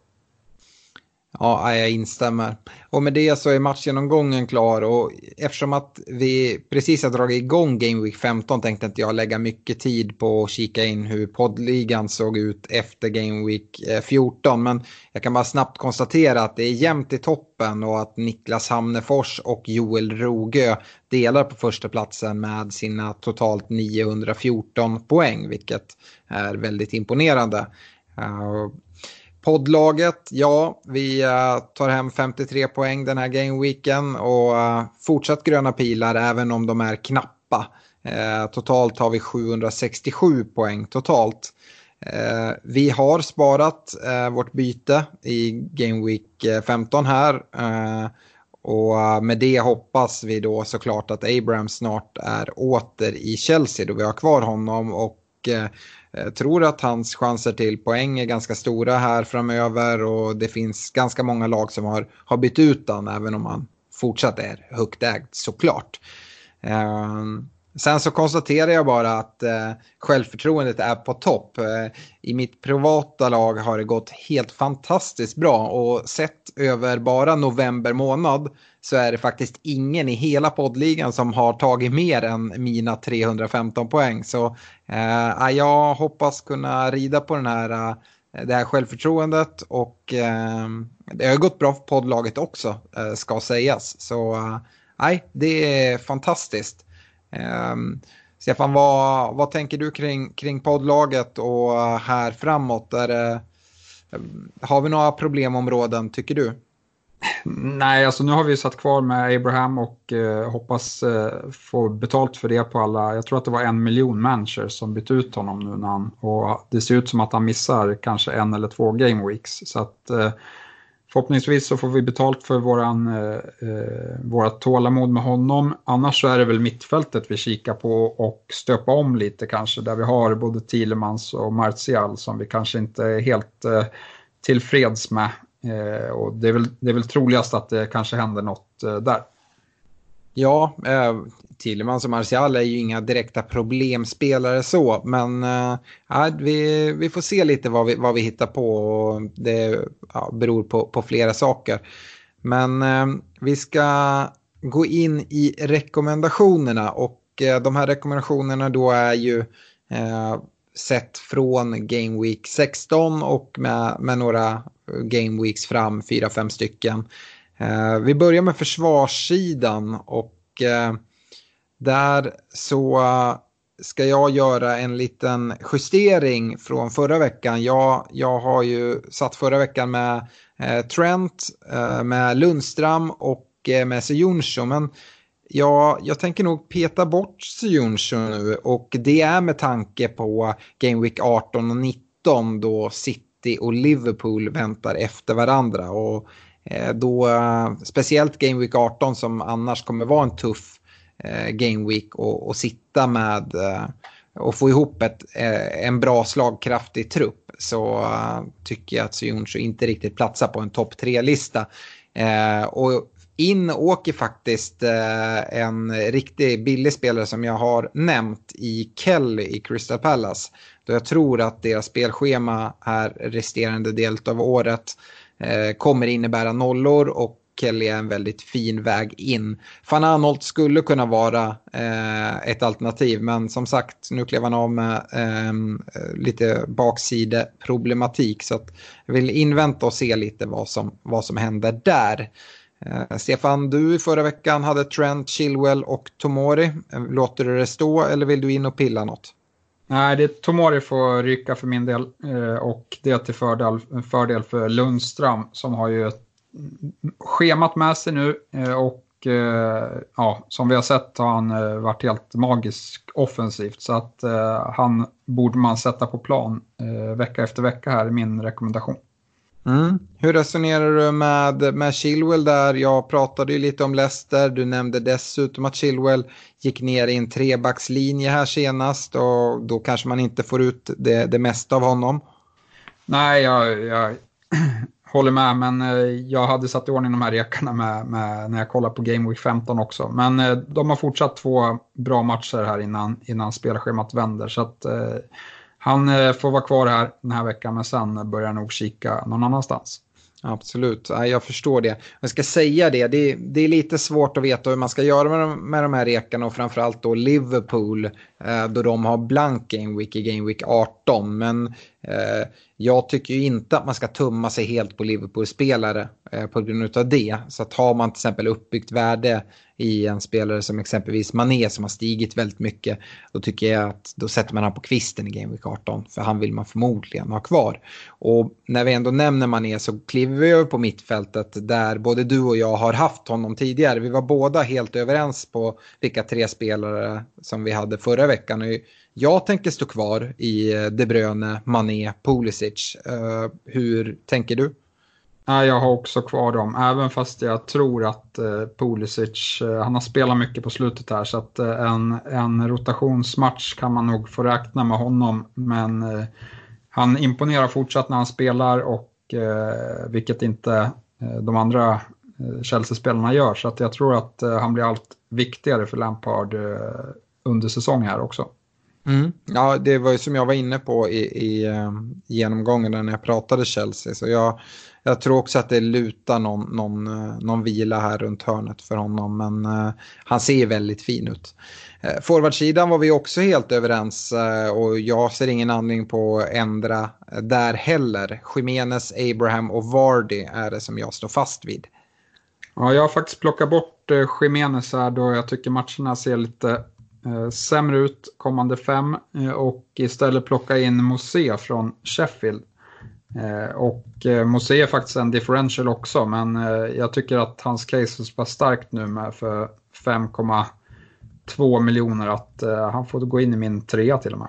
Ja, jag instämmer. Och med det så är matchgenomgången klar och eftersom att vi precis har dragit igång Game Week 15 tänkte inte jag lägga mycket tid på att kika in hur poddligan såg ut efter Game Week eh, 14. Men jag kan bara snabbt konstatera att det är jämnt i toppen och att Niklas Hamnefors och Joel Rogö delar på första platsen med sina totalt 914 poäng, vilket är väldigt imponerande. Eh, Poddlaget, ja, vi eh, tar hem 53 poäng den här gameweeken och eh, fortsatt gröna pilar även om de är knappa. Eh, totalt har vi 767 poäng totalt. vi har sparat vårt byte i Gameweek 15 här. och med det hoppas vi då såklart att Abraham snart är åter i Chelsea då vi har kvar honom och jag tror att hans chanser till poäng är ganska stora här framöver och det finns ganska många lag som har, har bytt ut honom även om han fortsatt är högt ägd såklart. Ehm, sen så konstaterar jag bara att eh, självförtroendet är på topp. Eh, I mitt privata lag har det gått helt fantastiskt bra och sett över bara november månad så är det faktiskt ingen i hela poddligan som har tagit mer än mina 315 poäng. Så eh, jag hoppas kunna rida på den här, eh, det här självförtroendet och eh, det har gått bra för poddlaget också eh, ska sägas. Så eh, nej, det är fantastiskt. Ehm, Stefan, vad, vad tänker du kring, kring poddlaget och eh, här framåt? Är det, har vi några problemområden tycker du? Nej, alltså nu har vi satt kvar med Abraham och eh, hoppas eh, få betalt för det på alla. Jag tror att det var en miljon managers som bytt ut honom nu när han, och det ser ut som att han missar kanske en eller två game weeks. Så att eh, Förhoppningsvis så får vi betalt för våran, eh, eh våra tålamod med honom. Annars så är det väl mittfältet vi kikar på och stöpa om lite kanske där vi har både Thielemans och Martial som vi kanske inte är helt eh, tillfreds med. Eh, och det är, väl, det är väl troligast att det kanske händer något eh, där. Ja, eh, Tillemans och Martial är ju inga direkta problemspelare så, men eh, vi, vi får se lite vad vi, vad vi hittar på och det ja, beror på, på flera saker. Men eh, vi ska gå in i rekommendationerna och eh, de här rekommendationerna då är ju eh, sett från Game Week 16 och med, med några Game Weeks fram, fyra, fem stycken. Eh, vi börjar med försvarssidan och eh, där så eh, ska jag göra en liten justering från förra veckan. Jag, jag har ju satt förra veckan med eh, Trent, eh, med Lundström och eh, med Sejunsho. Men jag, jag tänker nog peta bort Sejunsho nu och det är med tanke på Game Week 18 och 19 då City och Liverpool väntar efter varandra. Och eh, då, eh, speciellt Game Week 18 som annars kommer vara en tuff eh, Game Week och, och sitta med och få ihop ett, en bra slagkraftig trupp så tycker jag att Sioncho inte riktigt platsar på en topp tre-lista. Och in åker faktiskt eh, en riktigt billig spelare som jag har nämnt i Kelly i Crystal Palace. Då jag tror att deras spelschema här resterande del av året eh, kommer innebära nollor och Kelly är en väldigt fin väg in. Van Arnold skulle kunna vara eh, ett alternativ men som sagt nu klev han av med ehm, lite baksideproblematik så att jag vill invänta och se lite vad som, vad som händer där. Eh, Stefan, du förra veckan hade Trent, Chilwell och Tomori. Eh, låter du det stå eller vill du in och pilla något? Nej, det Tomori får rycka för min del eh, och det är till fördel, fördel för Lundström som har ju ett mm, schemat med sig nu och ja, som vi har sett har han varit helt magisk offensivt så att han borde man sätta på plan vecka efter vecka här är min rekommendation. Mm. Hur resonerar du med, med Chilwell där? Jag pratade ju lite om Leicester. Du nämnde dessutom att Chilwell gick ner i en trebackslinje här senast och då kanske man inte får ut det, det mesta av honom. Nej, jag, jag håller med, men eh, jag hade satt i ordning de här rekarna med, med, när jag kollade på Game Week 15 också. Men eh, de har fortsatt två bra matcher här innan, innan spelschemat vänder. Så att, eh, han eh, får vara kvar här den här veckan, men sen börjar han nog kika någon annanstans. Absolut, jag förstår det. Jag ska säga det, det är, det är lite svårt att veta hur man ska göra med de, med de här rekarna och framförallt då Liverpool Eh, då de har blank Game Week i Game Week 18. Men eh, jag tycker ju inte att man ska tumma sig helt på Liverpool-spelare eh, på grund av det. Så att har man till exempel uppbyggt värde i en spelare som exempelvis Mané som har stigit väldigt mycket, då tycker jag att då sätter man han på kvisten i Game Week 18, för han vill man förmodligen ha kvar. Och när vi ändå nämner Mané så kliver vi över på mittfältet där både du och jag har haft honom tidigare. Vi var båda helt överens på vilka tre spelare som vi hade förra veckan. Jag tänker stå kvar i eh, De Bruyne, Mané, Pulisic. Eh, hur tänker du? jag har också kvar dem, även fast jag tror att eh, Pulisic, han har spelat mycket på slutet här, så att en, en rotationsmatch kan man nog få räkna med honom. Men han imponerar fortsatt när han spelar, och vilket inte de andra Chelsea-spelarna gör. Så att jag tror att han blir allt viktigare för Lampard under säsongen här också. Mm. Ja, det var ju som jag var inne på i, i genomgången när jag pratade Chelsea. Så jag, jag tror också att det lutar någon, någon, eh, någon vila här runt hörnet för honom. Men uh, han ser väldigt fin ut. Uh, Forwardsidan var vi också helt överens uh, och jag ser ingen anledning på att ändra där heller. Jimenez, Abraham och Vardy är det som jag står fast vid. Ja, jag har faktiskt plockat bort Jimenez här då jag tycker matcherna ser lite Eh, sämre ut kommande fem eh, och istället plocka in Mosé från Sheffield. Eh, och eh, Mosé är faktiskt en differential också, men jag tycker att hans case är så pass starkt nu med för 5,2 miljoner att han får gå in i min trea till och med.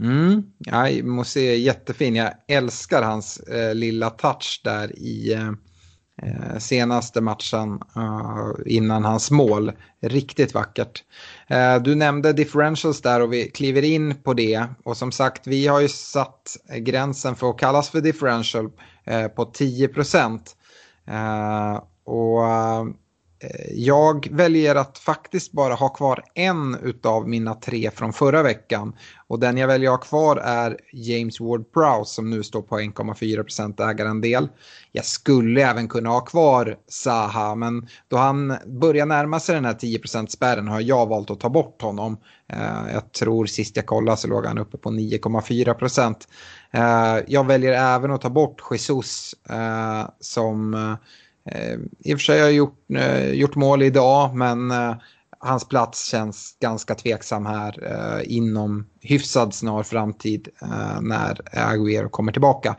Mm. Ja, Mosé är jättefin. Jag älskar hans eh, lilla touch där i eh, senaste matchen eh, innan hans mål. Riktigt vackert. Eh, du nämnde differentials där och vi kliver in på det. Och som sagt, vi har ju satt gränsen för att kallas för differential eh, på 10 procent. Eh, och Eh, jag väljer att faktiskt bara ha kvar en av mina tre från förra veckan. Och den jag väljer att ha kvar är James Ward-Prowse som nu står på 1,4% ägarandel. Jag skulle även kunna ha kvar Zaha men då han börjar närma sig den här 10%-spärren har jag valt att ta bort honom. Eh, jag tror sist jag kollade så låg han uppe på 9,4%. Eh, jag väljer även att ta bort Jesus som Eh, I och för sig har jag gjort, eh, gjort mål idag men eh, hans plats känns ganska tveksam här eh, inom hyfsad snar framtid eh, när Aguero kommer tillbaka.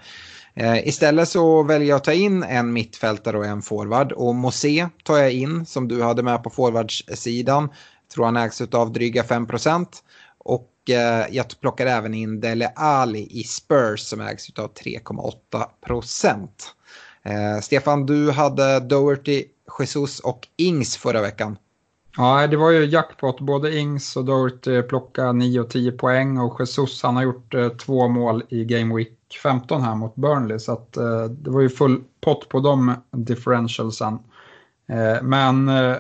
Istället så väljer jag att ta in en mittfältare och en forward och Mosé tar jag in som du hade med på forwardsidan. Tror han ägs av dryga 5 och jag plockar även in Dele Ali i Spurs som ägs av 3,8 procent. Eh, Stefan, du hade Doherty, Jesus och Ings förra veckan. Ja, det var ju jackpot. Både Ings och Doherty plockade 9 och 10 poäng och Jesus han har gjort eh, två mål i Game Week 15 här mot Burnley. Så att, eh, det var ju full pott på de differentialsen. Eh, men eh,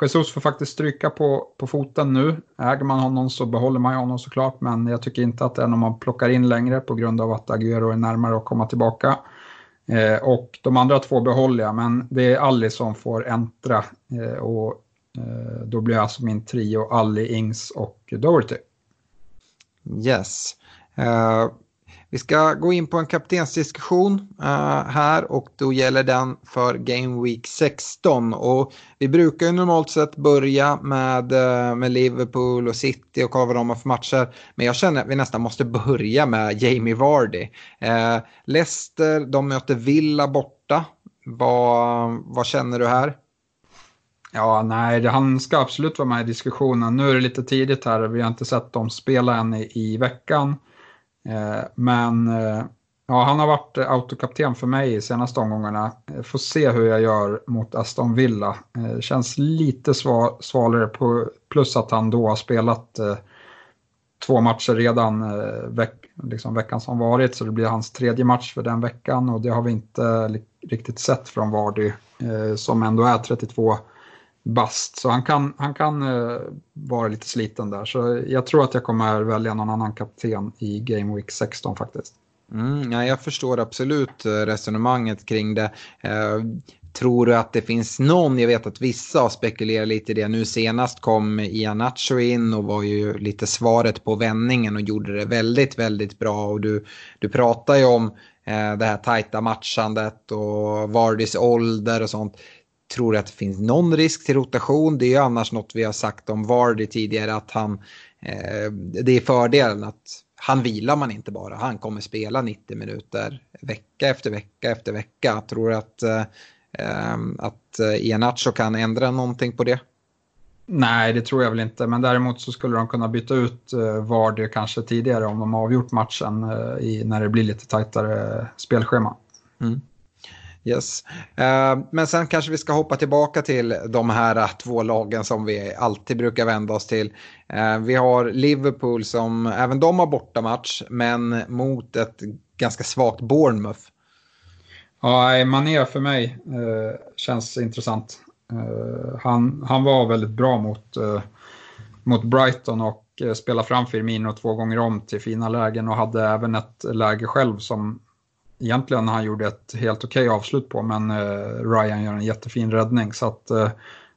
Jesus får faktiskt stryka på, på foten nu. Äger man honom så behåller man honom såklart, men jag tycker inte att det är någon man plockar in längre på grund av att Agüero är närmare att komma tillbaka. Eh, och de andra två behåller jag, men det är Ali som får äntra. Eh, och eh, då blir alltså min trio Ali, Ings och Doherty. Yes. Eh, vi ska gå in på en kaptensdiskussion uh, här och då gäller den för Game Week 16. Och vi brukar ju normalt sett börja med, uh, med Liverpool och City och kolla vad de har för matcher. Men jag känner att vi nästan måste börja med Jamie Vardy. Uh, Leicester, de möter Villa borta. Vad, vad känner du här? Ja, nej, han ska absolut vara med i diskussionen. Nu är det lite tidigt här, vi har inte sett dem spela än i, i veckan. Eh, men eh, Ja, han har varit autokapten för mig i senaste omgångarna. Eh, får se hur jag gör mot Aston Villa. Känns lite svalare på, plus att han då har spelat två matcher redan veck, liksom veckan som varit så det blir hans tredje match för den veckan och det har vi inte riktigt sett från Vardy som ändå är 32 bast. Så han kan, han kan uh, vara lite sliten där. Så jag tror att jag kommer välja någon annan kapten i Game Week 16 faktiskt. Mm, ja, jag förstår absolut eh, resonemanget kring det. Uh, tror du att det finns någon, jag vet att vissa har spekulerat lite i det. Nu senast kom Ian Nacho in och var ju lite svaret på vändningen och gjorde det väldigt, väldigt bra. Och du, du pratar ju om eh, det här tajta matchandet och Vardys ålder och sånt tror att det finns någon risk till rotation. Det är ju annars något vi har sagt om Vardy tidigare att han, eh, det är fördelen att han vilar man inte bara, han kommer spela 90 minuter vecka efter vecka efter vecka. Tror du att, eh, eh att eh, Ianacho kan ändra någonting på det? Nej, det tror jag väl inte, men däremot så skulle de kunna byta ut eh, Vardy kanske tidigare om de har avgjort matchen eh, i, när det blir lite tajtare spelschema. Mm. Yes. Uh, men sen kanske vi ska hoppa tillbaka till de här uh, två lagen som vi alltid brukar vända oss till. Uh, vi har Liverpool som även de har bortamatch men mot ett ganska svagt Bournemouth. Ja, Mané för mig eh, känns intressant. han, han var väldigt bra mot, mot Brighton och spelade fram Firmino två gånger om till fina lägen och hade även ett läge själv som egentligen han gjorde ett helt okej okay avslut på, men eh, Ryan gör en jättefin räddning. Så att eh,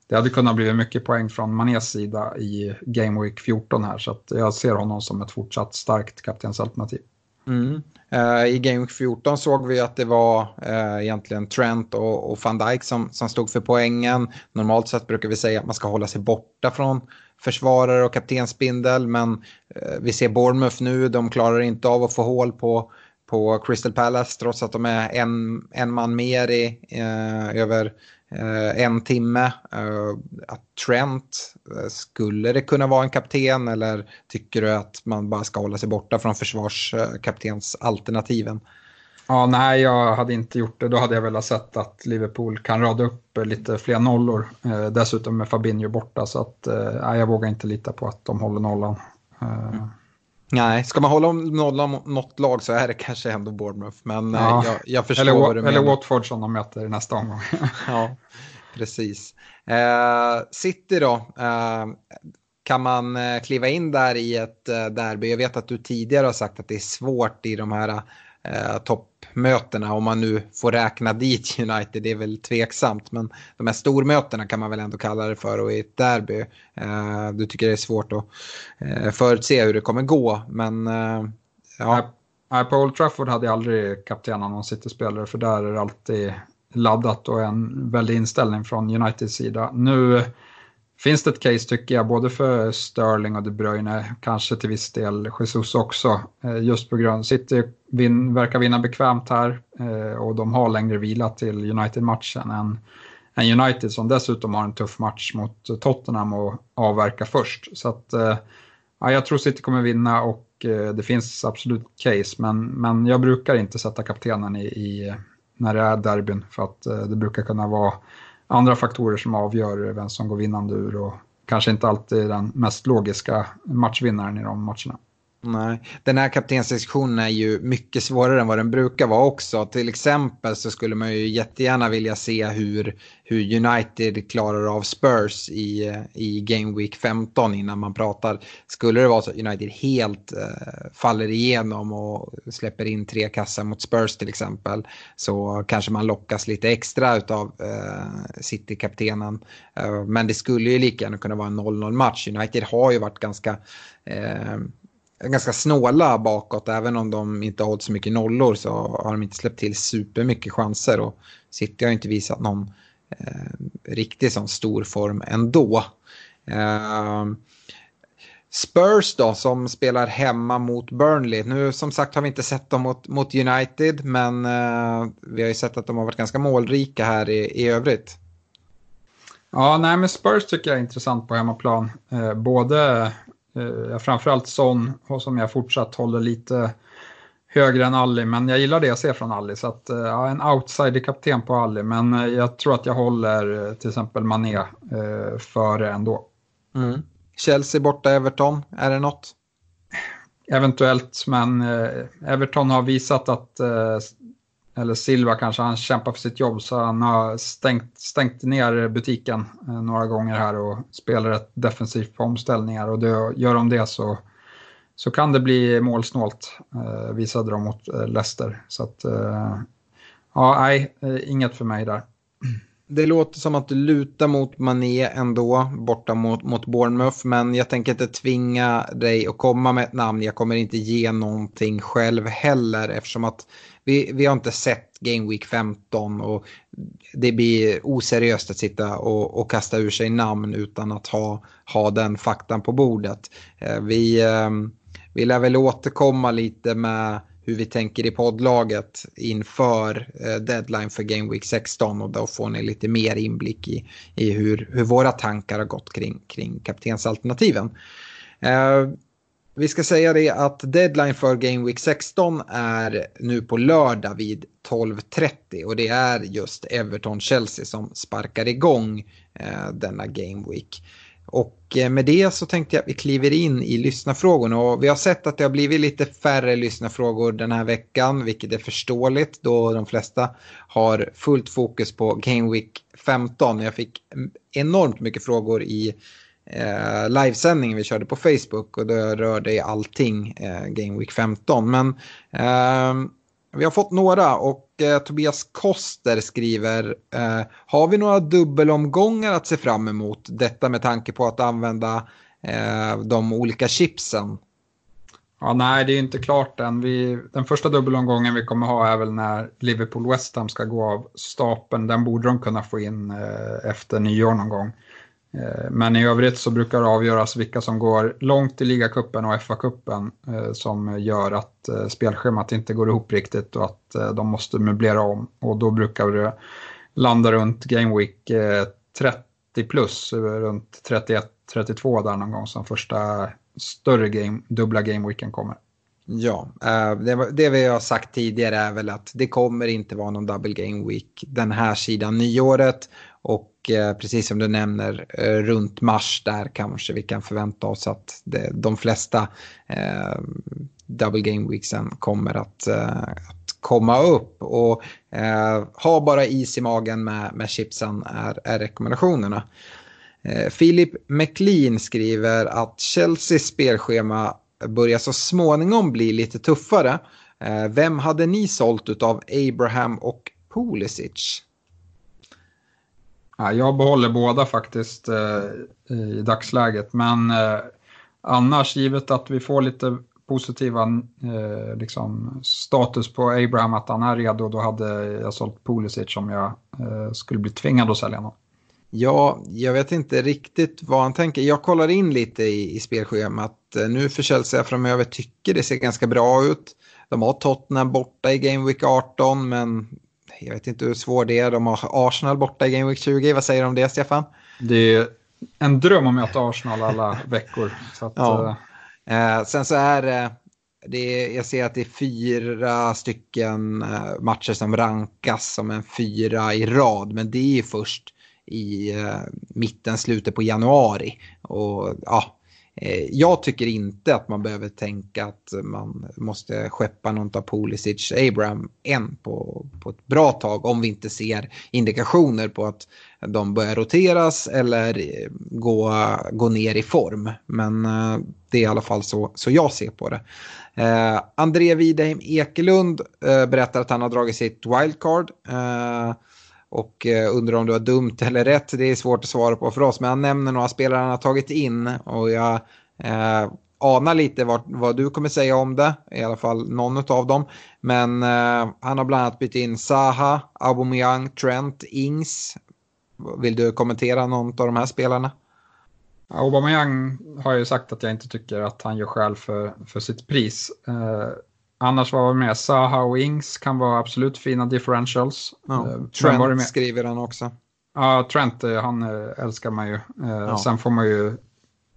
det hade kunnat bli mycket poäng från Manés sida i Game Week 14 här, så att jag ser honom som ett fortsatt starkt kaptensalternativ. Mm. Uh, I Game Week 14 såg vi att det var uh, egentligen Trent och, och van Dijk som, som stod för poängen. Normalt sett brukar vi säga att man ska hålla sig borta från försvarare och kaptensbindel, men uh, vi ser Bournemouth nu, de klarar inte av att få hål på på Crystal Palace trots att de är en, en man mer i eh, över eh, en timme. Eh, att Trent, eh, skulle det kunna vara en kapten eller tycker du att man bara ska hålla sig borta från försvarskaptensalternativen? Ja, nej, jag hade inte gjort det. Då hade jag velat sett att Liverpool kan rada upp lite fler nollor. Eh, dessutom med Fabinho borta, så att eh, jag vågar inte lita på att de håller nollan. Mm. Nej, ska man hålla om nollan mot något lag så är det kanske ändå Bournemouth. Men eh, ja. jag, jag förstår eller, vad du menar. Eller Watford som de möter nästa omgång. ja, precis. Eh, City då. Eh, kan man eh, kliva in där i ett eh, derby? Jag vet att du tidigare har sagt att det är svårt i de här eh, toppmötena om man nu får räkna dit United. Det är väl tveksamt men de här stormötena kan man väl ändå kalla det för och i ett derby. Eh, du tycker det är svårt att eh, förutse hur det kommer gå men eh, ja. Nej, på Old Trafford hade jag aldrig kaptenat någon City-spelare för där är det alltid laddat och en väldig inställning från Uniteds sida. Nu finns det ett case tycker jag, både för Sterling och De Bruyne, kanske till viss del Jesus också. Eh, just på grund City vin, verkar vinna bekvämt här eh, och de har längre vila till United-matchen än, än United som dessutom har en tuff match mot Tottenham och avverka först. Så att, eh, ja, jag tror City kommer vinna och eh, det finns absolut case, men, men jag brukar inte sätta kaptenen i, i när det är derbyn för att eh, det brukar kunna vara andra faktorer som avgör vem som går vinnande ur och kanske inte alltid den mest logiska matchvinnaren i de matcherna. Nej, den här kaptensdiskussionen är ju mycket svårare än vad den brukar vara också. Till exempel så skulle man ju jättegärna vilja se hur, hur United klarar av Spurs i, i Game Week 15 innan man pratar. Skulle det vara så att United helt eh, faller igenom och släpper in tre kassar mot Spurs till exempel så kanske man lockas lite extra av eh, City-kaptenen. Eh, men det skulle ju lika gärna kunna vara en 0-0 match. United har ju varit ganska eh, ganska snåla bakåt. Även om de inte har hållit så mycket nollor så har de inte släppt till supermycket chanser. Och City har inte visat någon eh, riktig sån stor form ändå. Eh, Spurs då som spelar hemma mot Burnley. Nu som sagt har vi inte sett dem mot, mot United men eh, vi har ju sett att de har varit ganska målrika här i, i övrigt. Ja, nej men Spurs tycker jag är intressant på hemmaplan. Eh, både framförallt Son som jag fortsatt håller lite högre än Ali, men jag gillar det jag ser från Ali. Så att, ja, en outsider-kapten på Ali, men jag tror att jag håller till exempel Mané eh, före ändå. Mm. Chelsea borta Everton, är det något? Eventuellt, men eh, Everton har visat att, eh, eller Silva kanske, han kämpar för sitt jobb så han har stängt, stängt ner butiken eh, några gånger här och spelar ett defensivt på omställningar och det, gör de det så, så kan det bli målsnålt, eh, visade de mot eh, Leicester. Så att, ja, nej, inget för mig där. Det låter som att du lutar mot Mané ändå, borta mot, mot Bournemouth. Men jag tänker inte tvinga dig att komma med ett namn. Jag kommer inte ge någonting själv heller eftersom att vi, vi har inte sett Game Week 15 och det blir oseriöst att sitta och, och kasta ur sig namn utan att ha, ha den faktan på bordet. Eh, vi, ehm, vi lär väl återkomma lite med hur vi tänker i poddlaget inför eh, deadline för Game Week 16 och då får ni lite mer inblick i, i hur, hur våra tankar har gått kring, kring kaptensalternativen. Eh, vi ska säga det att deadline för Game Week 16 är nu på lördag vid 12.30 och det är just Everton-Chelsea som sparkar igång eh, denna Game Week. Och eh, med det så tänkte jag att vi kliver in i lyssnarfrågorna och vi har sett att det har blivit lite färre lyssnarfrågor den här veckan, vilket är förståeligt då de flesta har fullt fokus på Game Week 15. Jag fick mm, enormt mycket frågor i eh, livesändningen vi körde på Facebook och det rörde allting eh, Game Week 15. Men eh, vi har fått några och eh, Tobias Koster skriver eh, Har vi några dubbelomgångar att se fram emot? Detta med tanke på att använda eh, de olika chipsen. Ja, nej, det är inte klart än. Vi, den första dubbelomgången vi kommer ha är väl när Liverpool West Ham ska gå av stapeln. Den borde de kunna få in eh, efter nyår någon gång. Eh, men i övrigt så brukar det avgöras vilka som går långt i ligacupen och FA-cupen eh, som gör att eh, spelschemat inte går ihop riktigt och att de måste möblera om. Och då brukar det landa runt Game Week 30 plus, runt 31-32 där någon gång som första större game, dubbla Game Weeken kommer. Ja, det, vi har sagt tidigare är väl att det kommer inte vara någon double game week den här sidan nyåret. Och Eh, precis som du nämner, eh, runt mars där kanske vi kan förvänta oss att det, de flesta eh, double game weeksen kommer att, eh, att komma upp. Och eh, ha bara is i magen med, med chipsen är, är rekommendationerna. Eh, Philip McLean skriver att Chelseas spelschema börjar så småningom bli lite tuffare. Vem hade ni sålt av Abraham och Pulisic? Ja, jag behåller båda faktiskt eh, i dagsläget, men eh, annars givet att vi får lite positiva eh, liksom, status på Abraham, att han är redo, då hade jag sålt Pulisic om jag eh, skulle bli tvingad att sälja honom. Ja, jag vet inte riktigt vad han tänker. Jag kollar in lite i, i spelschemat. Eh, nu för Chelsea framöver tycker det ser ganska bra ut. De har Tottenham borta i Game Week 18, men jag vet inte hur svår det är. De har Arsenal borta i Game Week 20. Vad säger du om det, Stefan? Det är en dröm att möta Arsenal alla veckor. Att, ja. eh, eh sen så är det, det jag ser att det är fyra stycken eh, matcher som rankas som en fyra i rad. Men det är först i eh, mitten, slutet på januari. Och ja, Eh, Eh, jag tycker inte att man behöver tänka att man måste skeppa någon av Pulisic Abraham än på, på ett bra tag om vi inte ser indikationer på att de börjar roteras eller eh, gå, gå ner i form. Men eh, det är i alla fall så, så jag ser på det. Eh, André Wideheim Ekelund eh, berättar att han har dragit sitt wildcard. Eh, och eh, undrar om det var dumt eller rätt, det är svårt att svara på för oss. Men han nämner några spelare han har tagit in och jag eh, anar lite vad, vad du kommer säga om det, i alla fall någon av dem. Men eh, han har bland annat bytt in Zaha, Aubameyang, Trent, Ings. Vill du kommentera någon av de här spelarna? Aubameyang har ju sagt att jag inte tycker att han gör skäl för, för sitt pris. Eh, Annars var vi med Saha och Ings kan vara absolut fina differentials. Ja, eh, Trent skriver han också. Ja, Trent, eh, han eh, älskar man ju. Ja. Sen får man ju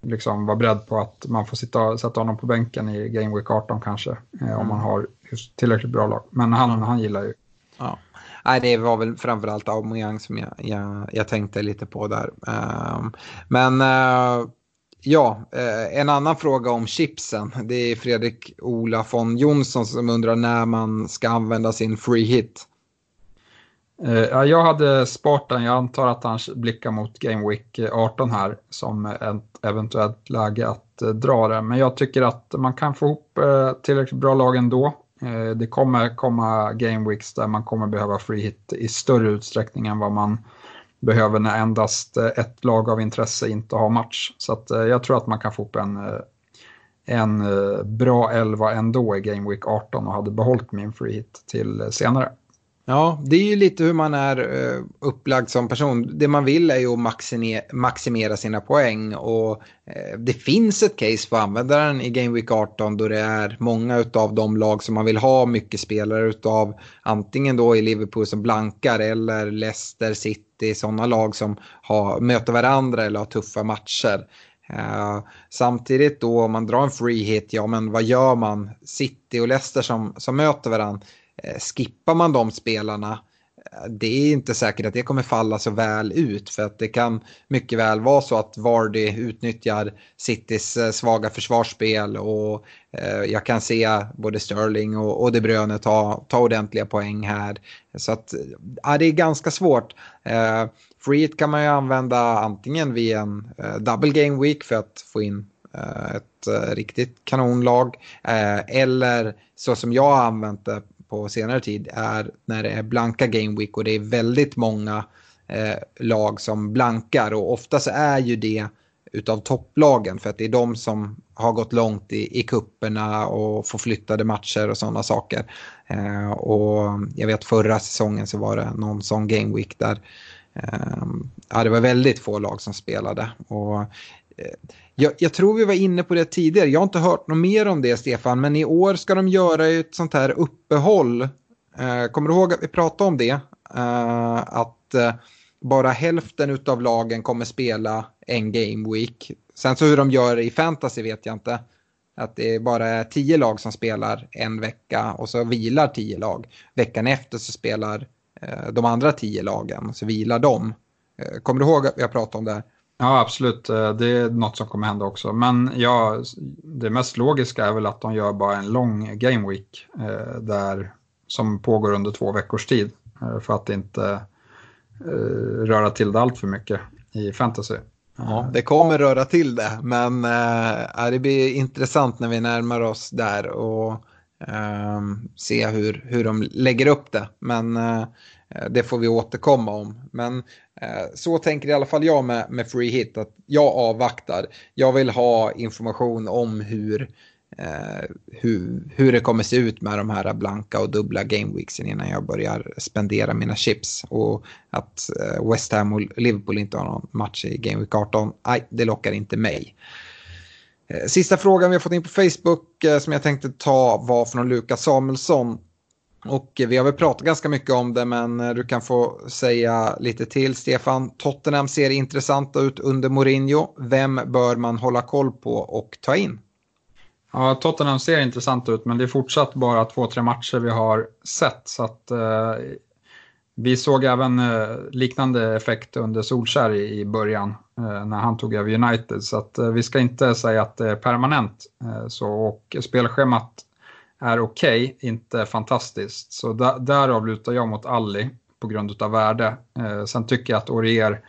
liksom vara beredd på att man får sitta, sätta honom på bänken i Game Week 18 kanske. Mm. Om man har tillräckligt bra lag. Men han, mm. han gillar ju. Ja. Nej, det var väl framförallt Aubameyang som jag, jag, jag, tänkte lite på där. Uh, men ja, eh, en annan fråga om chipsen. Det är Fredrik Ola von Jonsson som undrar när man ska använda sin free hit. Uh, jag hade sparat den. Jag antar att han blickar mot Game Week eh, 18 här som ett eventuellt läge att dra det. Men jag tycker att man kan få ihop tillräckligt bra lag ändå. Eh, det kommer komma game weeks där man kommer behöva free hit i större utsträckning än vad man behöver när endast eh, ett lag av intresse inte har match. Så att eh, jag tror att man kan få upp en, eh, en bra elva ändå i Game Week 18 och hade behållit min free hit till senare. Ja, det är ju lite hur man är eh, upplagd som person. Det man vill är ju att maximera, sina poäng och eh, det finns ett case för användaren i Game Week 18 då det är många av de lag som man vill ha mycket spelare utav. Antingen då i Liverpool som blankar eller Leicester City, sådana lag som har, möter varandra eller har tuffa matcher. Uh, samtidigt då om man drar en free hit, ja men vad gör man? City och Leicester som, som möter varandra Eh, skippar man de spelarna eh, det är inte säkert att det kommer falla så väl ut för att det kan mycket väl vara så att Vardy utnyttjar Citys eh, svaga försvarsspel och jag kan se både Sterling och, De Bruyne ta, ta ordentliga poäng här. Så att ja, det är ganska svårt. Freet kan man ju använda antingen vid en double game week för att få in ett riktigt kanonlag eller så som jag har använt det på senare tid är när det är blanka Game Week och det är väldigt många eh, lag som blankar och ofta så är ju det utav topplagen för att det är de som har gått långt i, i kupperna och får flyttade matcher och sådana saker. Eh, och jag vet förra säsongen så var det någon sån Game Week där eh, ja, det var väldigt få lag som spelade. Och, jag, jag, tror vi var inne på det tidigare. Jag har inte hört något mer om det, Stefan. Men i år ska de göra ett sånt här uppehåll. Eh, kommer du ihåg att vi pratade om det? Eh, att eh, bara hälften av lagen kommer spela en game week. Sen så hur de gör i fantasy vet jag inte. Att det bara är tio lag som spelar en vecka och så vilar tio lag. Veckan efter så spelar eh, de andra tio lagen, så vilar de. Eh, kommer du ihåg att vi har pratat om det? här? Ja, absolut. Eh, det är något som kommer hända också. Men ja, det mest logiska är väl att de gör bara en lång game week eh, där, som pågår under två veckors tid. Eh, för att inte eh, röra till det allt för mycket i fantasy. Ja, det kommer röra till det, men eh, det blir intressant när vi närmar oss där och äh, se hur, hur de lägger upp det. Men det får vi återkomma om. Men Eh, så tänker i alla fall jag med, med free hit, att jag avvaktar. Jag vill ha information om hur, eh, hur, hur det kommer se ut med de här blanka och dubbla gameweeksen innan jag börjar spendera mina chips. Och att eh, West Ham och Liverpool inte har någon match i Game Week 18, nej, det lockar inte mig. Eh, sista frågan vi har fått in på Facebook eh, som jag tänkte ta var från Lukas Samuelsson. Och vi har väl pratat ganska mycket om det men eh, du kan få säga lite till Stefan. Tottenham ser intressanta ut under Mourinho. Vem bör man hålla koll på och ta in? Ja, Tottenham ser intressanta ut men det är fortsatt bara två, tre matcher vi har sett. Så att, eh, vi såg även eh, liknande effekt under Solskär i, i början eh, när han tog över United. Så att, eh, vi ska inte säga att det är permanent. Eh, så, och spelschemat är okej, okay, inte fantastiskt. Så där, därav lutar jag mot Alli på grund av värde. Eh, sen tycker jag att Orier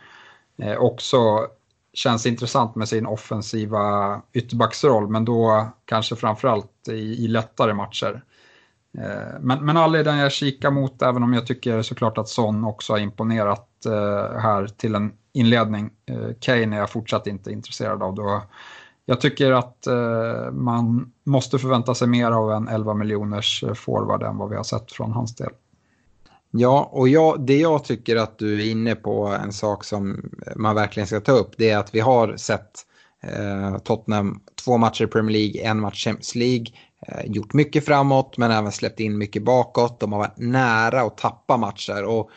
eh, också känns intressant med sin offensiva ytterbacksroll, men då kanske framförallt i, i lättare matcher. Eh, men, men Alli är den jag kikar mot, även om jag tycker såklart att Son också har imponerat eh, här till en inledning. Eh, Kane är jag fortsatt inte intresserad av. Då jag tycker att eh, man måste förvänta sig mer av en 11 miljoners eh, forward än vad vi har sett från hans del. Ja, och jag, det jag tycker att du är inne på en sak som man verkligen ska ta upp det är att vi har sett eh, Tottenham två matcher i Premier League, en match Champions League, eh, gjort mycket framåt men även släppt in mycket bakåt. De har varit nära att tappa matcher och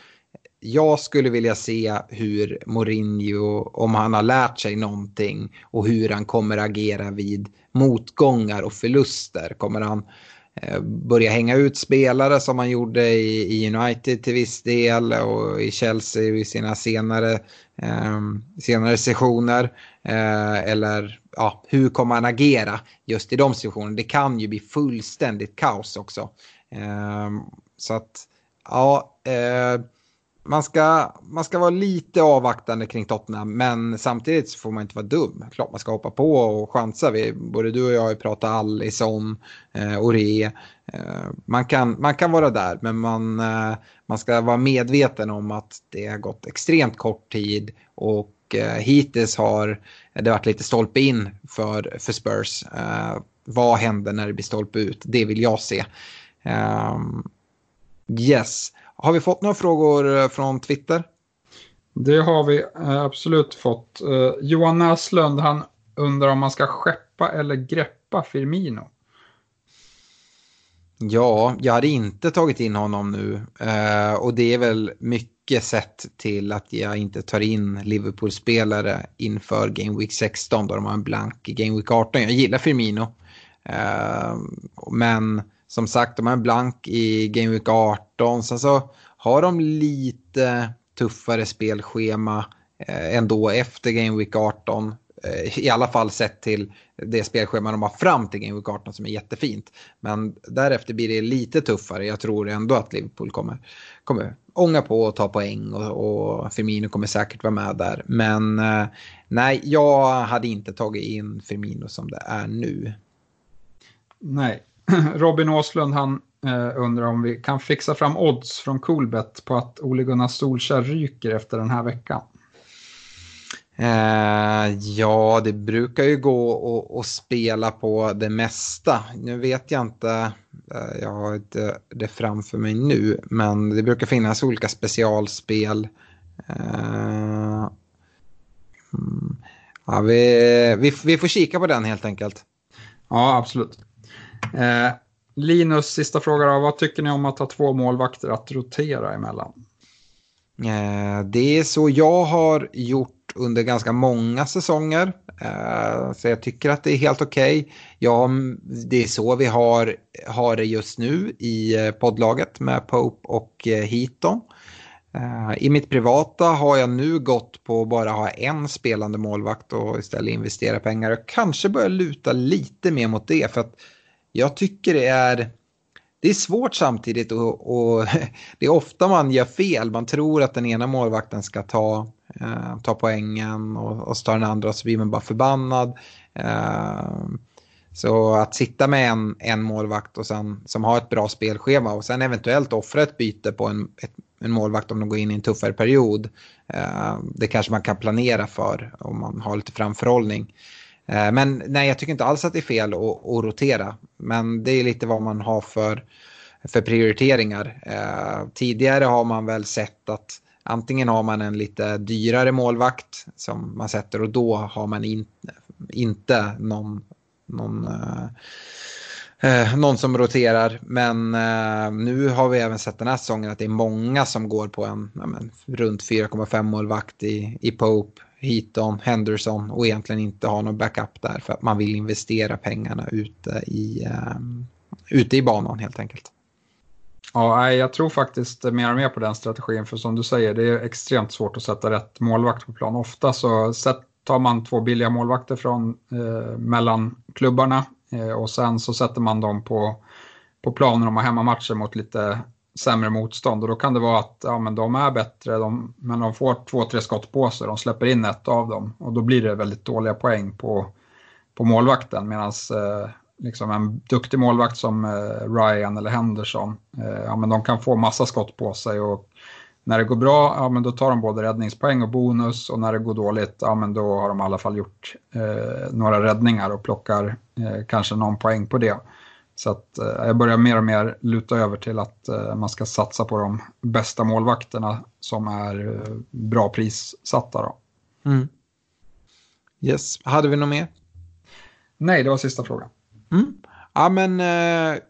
jag skulle vilja se hur Mourinho, om han har lärt sig någonting och hur han kommer agera vid motgångar och förluster. Kommer han eh, börja hänga ut spelare som han gjorde i, United till viss del och i Chelsea vid sina senare, eh, senare sessioner. Eh, eller ja, hur kommer han agera just i de sessionerna? Det kan ju bli fullständigt kaos också. Eh, så att, ja. Eh, man ska, man ska vara lite avvaktande kring Tottenham, men samtidigt så får man inte vara dum. Klart man ska hoppa på och chansa. Vi, både du och jag har ju pratat Allison, eh, Ore. Eh, man, kan, man kan vara där, men man, eh, man ska vara medveten om att det har gått extremt kort tid och eh, hittills har det varit lite stolpe in för, för Spurs. Eh, vad händer när det blir stolpe ut? Det vill jag se. Eh, yes. Har vi fått några frågor eh, från Twitter? Det har vi eh, absolut fått. Uh, Johan Näslund han undrar om man ska skeppa eller greppa Firmino. Ja, jag hade inte tagit in honom nu. Och det är väl mycket sett till att jag inte tar in Liverpool-spelare inför Game Week 16 då de har en blank Game Week 18. Jag gillar Firmino. Men som sagt, de har en blank i Game Week 18. Sen så har de lite tuffare spelschema eh, ändå efter Game Week 18. Eh, I alla fall sett till det spelschema de har fram till Game Week 18 som är jättefint. Men därefter blir det lite tuffare. Jag tror ändå att Liverpool kommer, kommer ånga på och ta poäng och, och Firmino kommer säkert vara med där. Men eh, nej, jag hade inte tagit in Firmino som det är nu. Nej, Robin Åslund han eh, undrar om vi kan fixa fram odds från Coolbet på att Ole Gunnar Solskjaer ryker efter den här veckan. Eh, ja, det brukar ju gå att spela på det mesta. Nu vet jag inte, eh, jag har inte det framför mig nu, men det brukar finnas olika specialspel. Eh, mm, ja, vi, vi, vi får kika på den helt enkelt. Ja, absolut. Eh, Linus, sista fråga då. Vad tycker ni om att ha två målvakter att rotera emellan? Eh, det är så jag har gjort under ganska många säsonger. Eh, så jag tycker att det är helt okej. Okay. Ja, det är så vi har, har det just nu i eh, poddlaget med Pope och eh, Heaton. Eh, I mitt privata har jag nu gått på att bara ha en spelande målvakt och istället investera pengar. Jag kanske börjar luta lite mer mot det för att jag tycker det är, det är svårt samtidigt och, och det är ofta man gör fel. Man tror att den ena målvakten ska ta, eh, ta poängen och, och så tar den andra så blir man bara förbannad. Eh, så att sitta med en, en målvakt och sen, som har ett bra spelschema och sen eventuellt offra ett byte på en, ett, en målvakt om de går in i en tuffare period. Eh, det kanske man kan planera för om man har lite framförhållning. Eh, men nej, jag tycker inte alls att det är fel att, att rotera. Men det är lite vad man har för, för prioriteringar. Eh, tidigare har man väl sett att antingen har man en lite dyrare målvakt som man sätter och då har man in, inte någon, någon, eh, eh någon som roterar. Men eh, nu har vi även sett den här säsongen att det är många som går på en ja, men, runt 4,5 målvakt i, i Pope. Heaton, Henderson och egentligen inte ha någon backup där för att man vill investera pengarna ute i, um, ute i banan helt enkelt. Ja, jag tror faktiskt mer och mer på den strategin för som du säger det är extremt svårt att sätta rätt målvakt på plan. Ofta så tar man två billiga målvakter från eh, mellan klubbarna eh, och sen så sätter man dem på, på planen om hemmamatcher mot lite sämre motstånd. Och då kan det vara att ja, men de är bättre, de, men de får två, tre skott på sig, de släpper in ett av dem. Och då blir det väldigt dåliga poäng på, på målvakten medan eh, liksom en duktig målvakt som eh, Ryan eller Henderson, eh, ja, men de kan få massa skott på sig. Och när det går bra, ja men då tar de både räddningspoäng och bonus. Och när det går dåligt, ja men då har de i alla fall gjort eh, några räddningar och plockar eh, kanske någon poäng på det. Så att, eh, jag börjar mer och mer luta över till att eh, man ska satsa på de bästa målvakterna som är eh, bra prissatta. Då. Mm. Yes, hade vi något mer? Nej, det var sista frågan. Mm. Ja men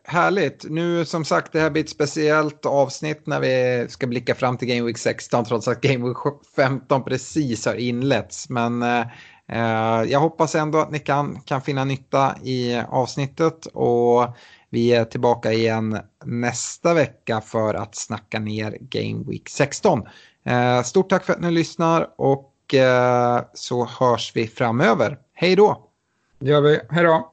härligt. Nu som sagt det här blir ett speciellt avsnitt när vi ska blicka fram till Game Week 16 trots att Game Week 15 precis har inletts. Men Eh, jag hoppas ändå att ni kan, kan finna nytta i avsnittet och vi är tillbaka igen nästa vecka för att snacka ner Game Week 16. Eh, stort tack för att ni lyssnar och eh, så hörs vi framöver. Hej då! Det gör vi. Hej då!